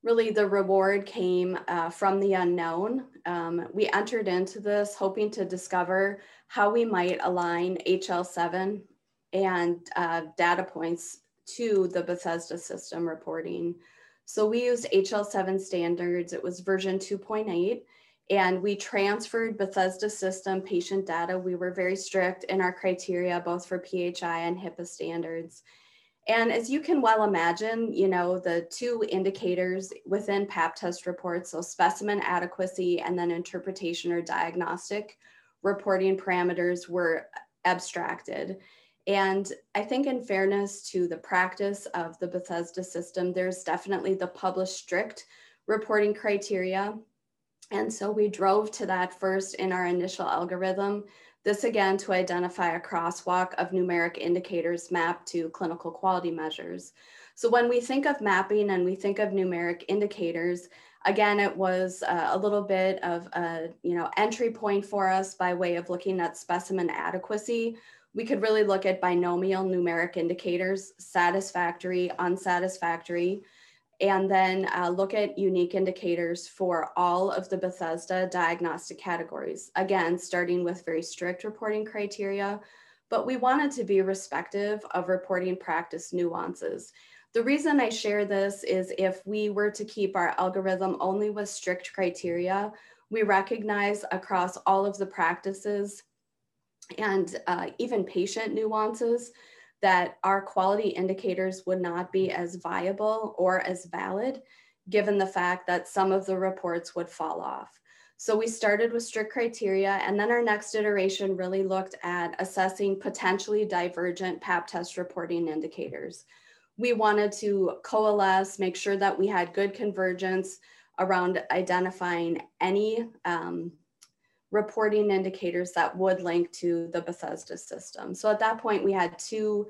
really the reward came uh, from the unknown. Um, we entered into this hoping to discover how we might align HL7 and uh, data points to the Bethesda system reporting. So we used HL7 standards, it was version 2.8, and we transferred Bethesda system patient data. We were very strict in our criteria, both for PHI and HIPAA standards. And as you can well imagine, you know, the two indicators within PAP test reports, so specimen adequacy and then interpretation or diagnostic reporting parameters were abstracted. And I think in fairness to the practice of the Bethesda system, there's definitely the published strict reporting criteria. And so we drove to that first in our initial algorithm, this again to identify a crosswalk of numeric indicators mapped to clinical quality measures. So when we think of mapping and we think of numeric indicators, again, it was uh, a little bit of a you know entry point for us by way of looking at specimen adequacy. We could really look at binomial numeric indicators, satisfactory, unsatisfactory and then uh, look at unique indicators for all of the Bethesda diagnostic categories. Again, starting with very strict reporting criteria, but we wanted to be respective of reporting practice nuances. The reason I share this is if we were to keep our algorithm only with strict criteria, we recognize across all of the practices and uh, even patient nuances that our quality indicators would not be as viable or as valid, given the fact that some of the reports would fall off. So we started with strict criteria, and then our next iteration really looked at assessing potentially divergent PAP test reporting indicators. We wanted to coalesce, make sure that we had good convergence around identifying any um, reporting indicators that would link to the Bethesda system. So at that point, we had two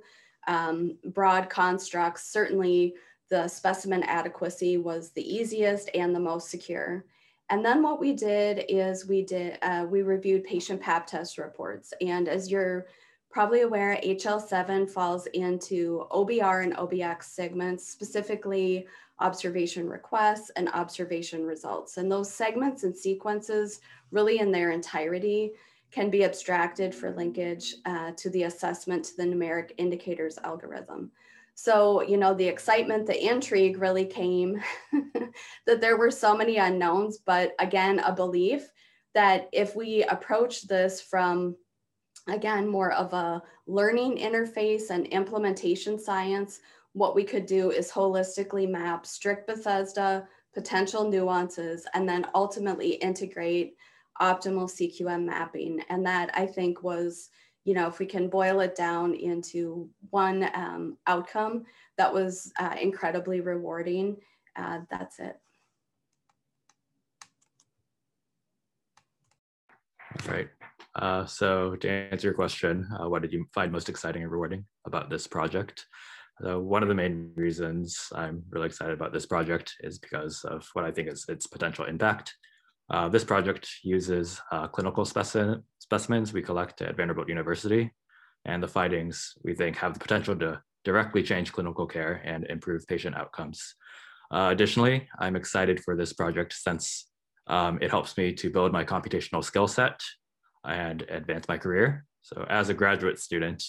um, broad constructs. Certainly, the specimen adequacy was the easiest and the most secure. And then what we did is we did uh, we reviewed patient PAP test reports. And as you're probably aware, HL7 falls into OBR and OBX segments, specifically observation requests and observation results. And those segments and sequences really in their entirety can be abstracted for linkage uh, to the assessment to the numeric indicators algorithm. So, you know, the excitement, the intrigue really came (laughs) that there were so many unknowns, but again, a belief that if we approach this from, again, more of a learning interface and implementation science, what we could do is holistically map strict Bethesda, potential nuances, and then ultimately integrate optimal CQM mapping. And that I think was you know, if we can boil it down into one um, outcome that was uh, incredibly rewarding, uh, that's it. Right. Uh, so to answer your question, uh, what did you find most exciting and rewarding about this project? Uh, one of the main reasons I'm really excited about this project is because of what I think is its potential impact. Uh, this project uses uh, clinical specimen, specimens we collect at Vanderbilt University, and the findings we think have the potential to directly change clinical care and improve patient outcomes. Uh, additionally, I'm excited for this project since um, it helps me to build my computational skill set and advance my career. So as a graduate student,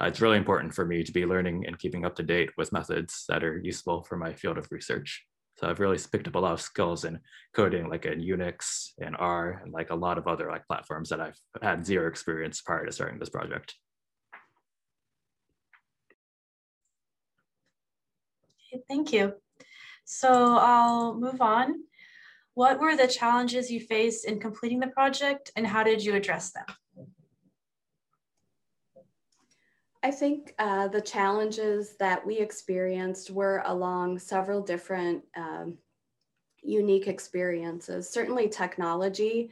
uh, it's really important for me to be learning and keeping up to date with methods that are useful for my field of research. So I've really picked up a lot of skills in coding, like in Unix and R, and like a lot of other like platforms that I've had zero experience prior to starting this project. Okay, thank you. So I'll move on. What were the challenges you faced in completing the project and how did you address them? I think uh, the challenges that we experienced were along several different um, unique experiences. Certainly, technology,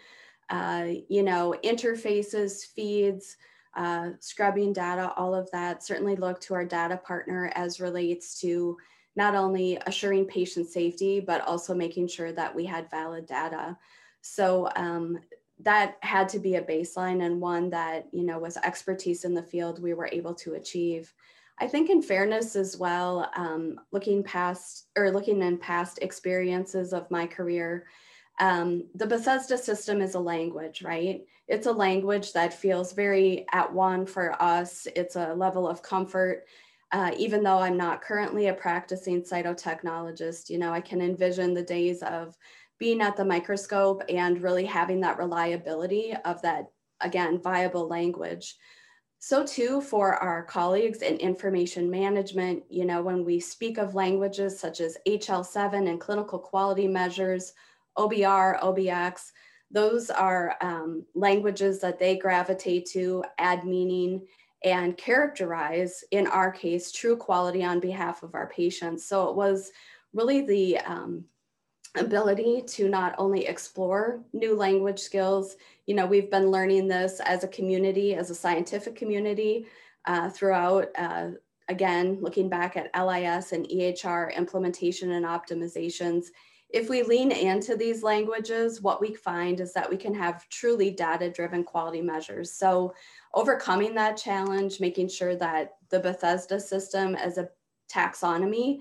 uh, you know, interfaces, feeds, uh, scrubbing data, all of that. Certainly, look to our data partner as relates to not only assuring patient safety, but also making sure that we had valid data. So um, that had to be a baseline and one that you know was expertise in the field we were able to achieve. I think in fairness as well um, looking past or looking in past experiences of my career um, the bethesda system is a language right? It's a language that feels very at one for us. It's a level of comfort. Uh, even though i'm not currently a practicing cytotechnologist you know i can envision the days of being at the microscope and really having that reliability of that, again, viable language. So too for our colleagues in information management, you know, when we speak of languages such as HL7 and clinical quality measures, OBR, OBX, those are um, languages that they gravitate to, add meaning, and characterize, in our case, true quality on behalf of our patients. So it was really the um, ability to not only explore new language skills. You know, we've been learning this as a community, as a scientific community uh, throughout, uh, again, looking back at LIS and EHR implementation and optimizations. If we lean into these languages, what we find is that we can have truly data-driven quality measures. So overcoming that challenge, making sure that the Bethesda system as a taxonomy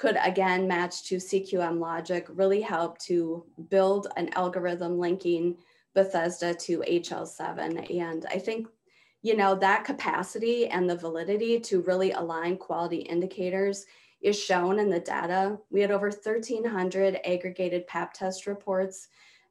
could again match to CQM logic really help to build an algorithm linking Bethesda to HL7. And I think, you know, that capacity and the validity to really align quality indicators is shown in the data. We had over 1,300 aggregated PAP test reports.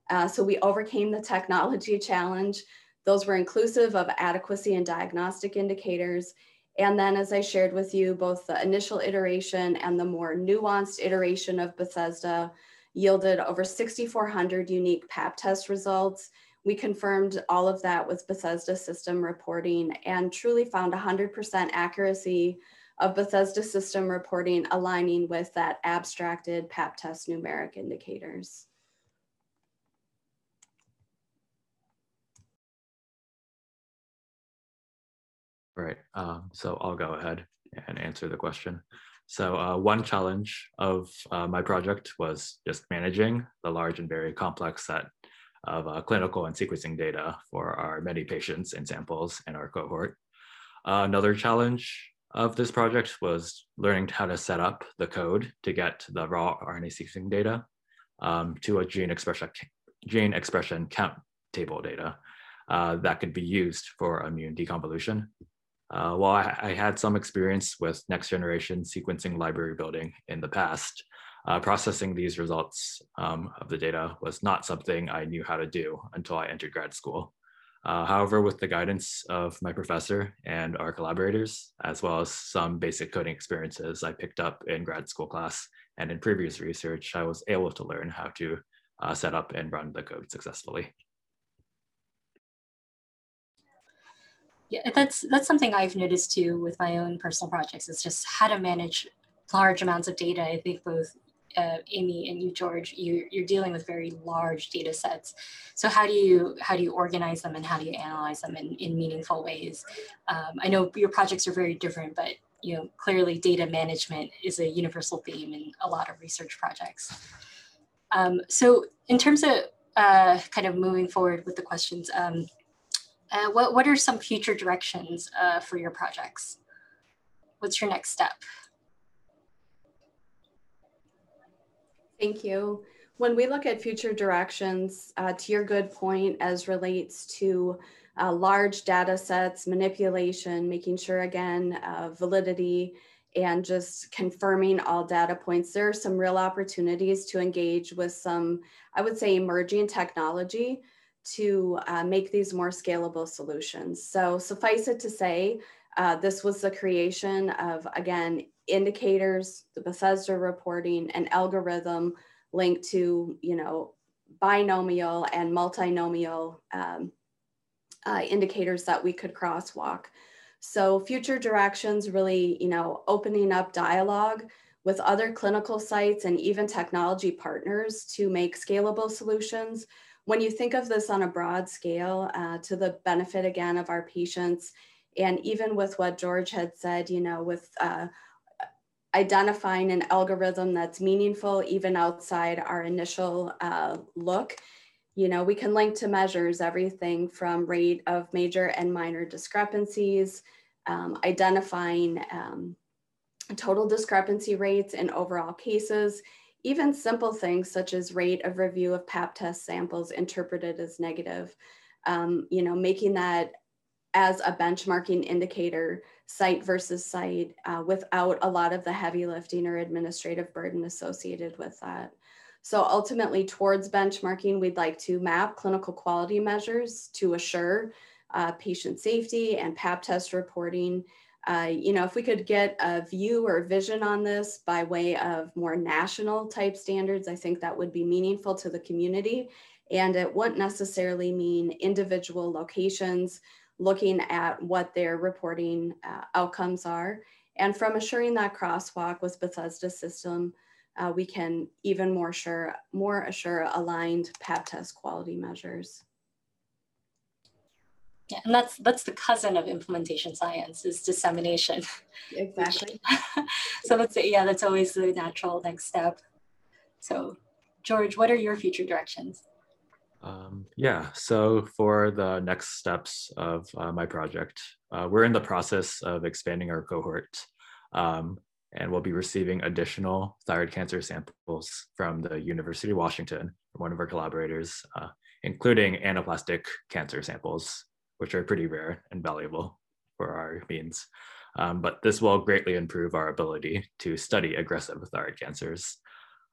Uh, so we overcame the technology (laughs) challenge. Those were inclusive of adequacy and diagnostic indicators and then as I shared with you, both the initial iteration and the more nuanced iteration of Bethesda yielded over 6,400 unique PAP test results. We confirmed all of that with Bethesda system reporting and truly found 100% accuracy of Bethesda system reporting aligning with that abstracted PAP test numeric indicators. Right. Um, so I'll go ahead and answer the question. So uh, one challenge of uh, my project was just managing the large and very complex set of uh, clinical and sequencing data for our many patients and samples in our cohort. Uh, another challenge of this project was learning how to set up the code to get the raw RNA sequencing data um, to a gene expression, gene expression count table data uh, that could be used for immune deconvolution. Uh, while I, I, had some experience with next generation sequencing library building in the past, uh, processing these results um, of the data was not something I knew how to do until I entered grad school. Uh, however, with the guidance of my professor and our collaborators, as well as some basic coding experiences I picked up in grad school class and in previous research, I was able to learn how to uh, set up and run the code successfully. Yeah, that's that's something I've noticed too with my own personal projects. It's just how to manage large amounts of data. I think both uh, Amy and you, George, you, you're dealing with very large data sets. So how do you how do you organize them and how do you analyze them in, in meaningful ways? Um, I know your projects are very different, but you know clearly data management is a universal theme in a lot of research projects. Um, so in terms of uh, kind of moving forward with the questions, um, uh, what, what are some future directions uh, for your projects? What's your next step? Thank you. When we look at future directions, uh, to your good point as relates to uh, large data sets, manipulation, making sure again, uh, validity, and just confirming all data points, there are some real opportunities to engage with some, I would say, emerging technology to uh, make these more scalable solutions. So suffice it to say, uh, this was the creation of, again, indicators, the Bethesda reporting, an algorithm linked to, you know, binomial and multinomial um, uh, indicators that we could crosswalk. So future directions really, you know, opening up dialogue with other clinical sites and even technology partners to make scalable solutions. When you think of this on a broad scale uh, to the benefit again of our patients, and even with what George had said, you know, with uh, identifying an algorithm that's meaningful even outside our initial uh, look. You know, we can link to measures everything from rate of major and minor discrepancies, um, identifying um, total discrepancy rates in overall cases, even simple things such as rate of review of pap test samples interpreted as negative. Um, you know, making that as a benchmarking indicator, site versus site, uh, without a lot of the heavy lifting or administrative burden associated with that. So ultimately towards benchmarking, we'd like to map clinical quality measures to assure uh, patient safety and PAP test reporting. Uh, you know, if we could get a view or vision on this by way of more national type standards, I think that would be meaningful to the community. And it wouldn't necessarily mean individual locations looking at what their reporting uh, outcomes are. And from assuring that crosswalk with Bethesda system, uh, we can even more sure, more assure aligned PAP test quality measures. Yeah, and that's that's the cousin of implementation science is dissemination. Exactly. (laughs) so that's it. yeah, that's always the natural next step. So, George, what are your future directions? Um, yeah, so for the next steps of uh, my project, uh, we're in the process of expanding our cohort um, and we'll be receiving additional thyroid cancer samples from the University of Washington, one of our collaborators, uh, including anaplastic cancer samples, which are pretty rare and valuable for our means. Um, but this will greatly improve our ability to study aggressive thyroid cancers.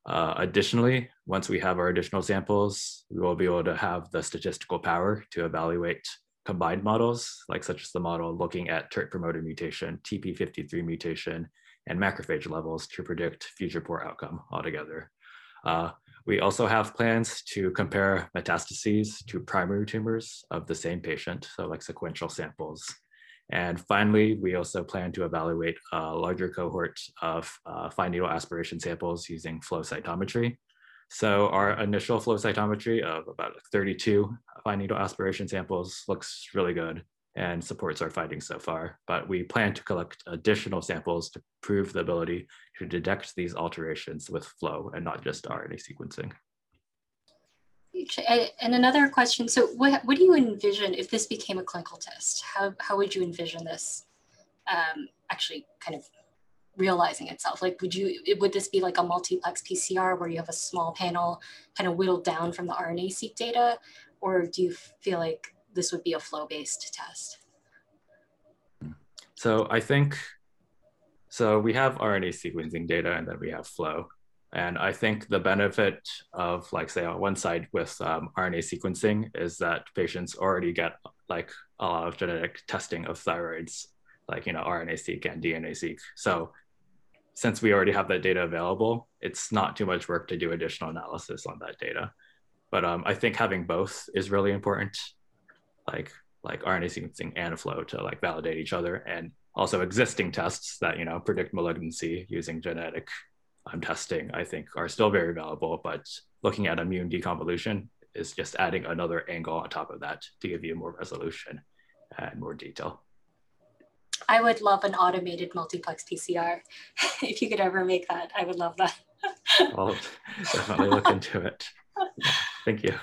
Uh, additionally, once we have our additional samples, we will be able to have the statistical power to evaluate combined models, like such as the model looking at TERT promoter mutation, TP53 mutation, and macrophage levels to predict future poor outcome altogether. Uh, we also have plans to compare metastases to primary tumors of the same patient, so like sequential samples, and finally, we also plan to evaluate a larger cohort of uh, fine needle aspiration samples using flow cytometry. So our initial flow cytometry of about 32 fine needle aspiration samples looks really good and supports our findings so far. But we plan to collect additional samples to prove the ability to detect these alterations with flow and not just RNA sequencing. And another question, so what, what do you envision if this became a clinical test? How, how would you envision this um, actually kind of realizing itself? Like, would you, would this be like a multiplex PCR where you have a small panel kind of whittled down from the RNA-seq data? Or do you feel like this would be a flow-based test? so I think, so we have RNA sequencing data and then we have flow. And I think the benefit of like say on one side with um, RNA sequencing is that patients already get like a lot of genetic testing of thyroids, like you know RNA-seq and DNA-seq. So since we already have that data available, it's not too much work to do additional analysis on that data. But um, I think having both is really important, like like RNA sequencing and flow to like validate each other, and also existing tests that you know predict malignancy using genetic um, testing. I think are still very valuable, but looking at immune deconvolution is just adding another angle on top of that to give you more resolution and more detail. I would love an automated multiplex PCR. (laughs) if you could ever make that, I would love that. I'll definitely look into it. (laughs) Thank you.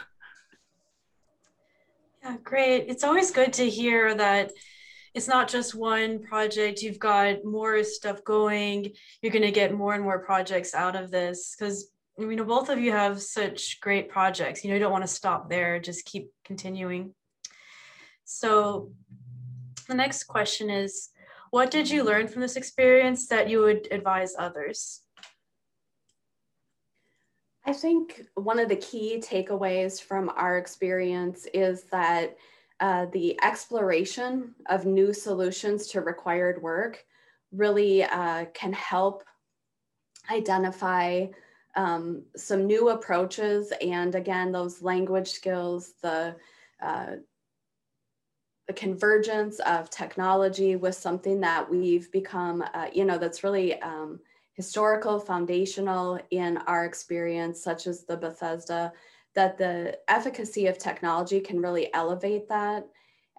Yeah, great. It's always good to hear that it's not just one project. You've got more stuff going. You're going to get more and more projects out of this because you know both of you have such great projects. You know, you don't want to stop there. Just keep continuing. So the next question is, what did you learn from this experience that you would advise others? I think one of the key takeaways from our experience is that uh, the exploration of new solutions to required work really uh, can help identify um, some new approaches and again those language skills the uh, the convergence of technology with something that we've become, uh, you know, that's really um, historical, foundational in our experience, such as the Bethesda, that the efficacy of technology can really elevate that.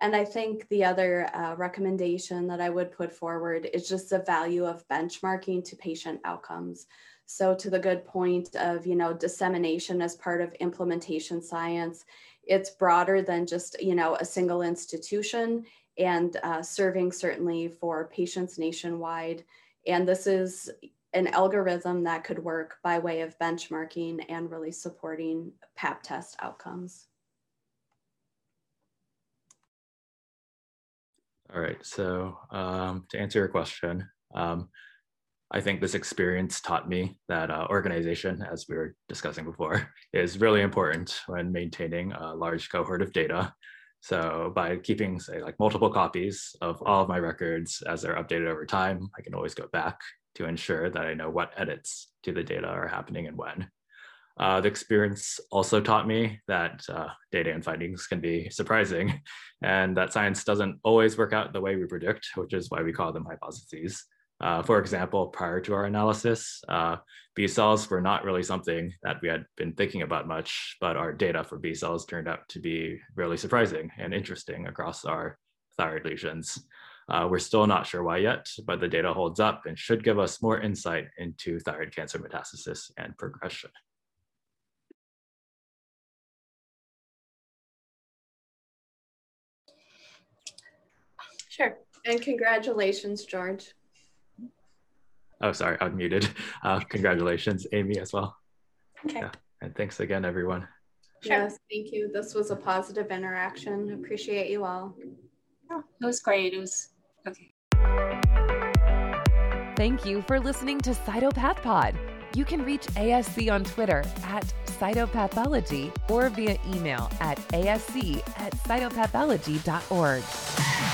And I think the other uh, recommendation that I would put forward is just the value of benchmarking to patient outcomes. So to the good point of, you know, dissemination as part of implementation science, it's broader than just you know a single institution and uh, serving certainly for patients nationwide and this is an algorithm that could work by way of benchmarking and really supporting pap test outcomes all right so um, to answer your question um, I think this experience taught me that uh, organization, as we were discussing before, (laughs) is really important when maintaining a large cohort of data. So by keeping, say, like multiple copies of all of my records as they're updated over time, I can always go back to ensure that I know what edits to the data are happening and when. Uh, the experience also taught me that uh, data and findings can be surprising (laughs) and that science doesn't always work out the way we predict, which is why we call them hypotheses. Uh, for example, prior to our analysis, uh, B cells were not really something that we had been thinking about much, but our data for B cells turned out to be really surprising and interesting across our thyroid lesions. Uh, we're still not sure why yet, but the data holds up and should give us more insight into thyroid cancer metastasis and progression. Sure. And congratulations, George. Oh, sorry, I muted. (laughs) Uh, congratulations, Amy, as well. Okay. Yeah. And thanks again, everyone. Sure. Yes, thank you. This was a positive interaction. Appreciate you all. Yeah, it was great. It was okay. Thank you for listening to Cytopath Pod. You can reach ASC on Twitter at cytopathology or via email at asc at cytopathology.org.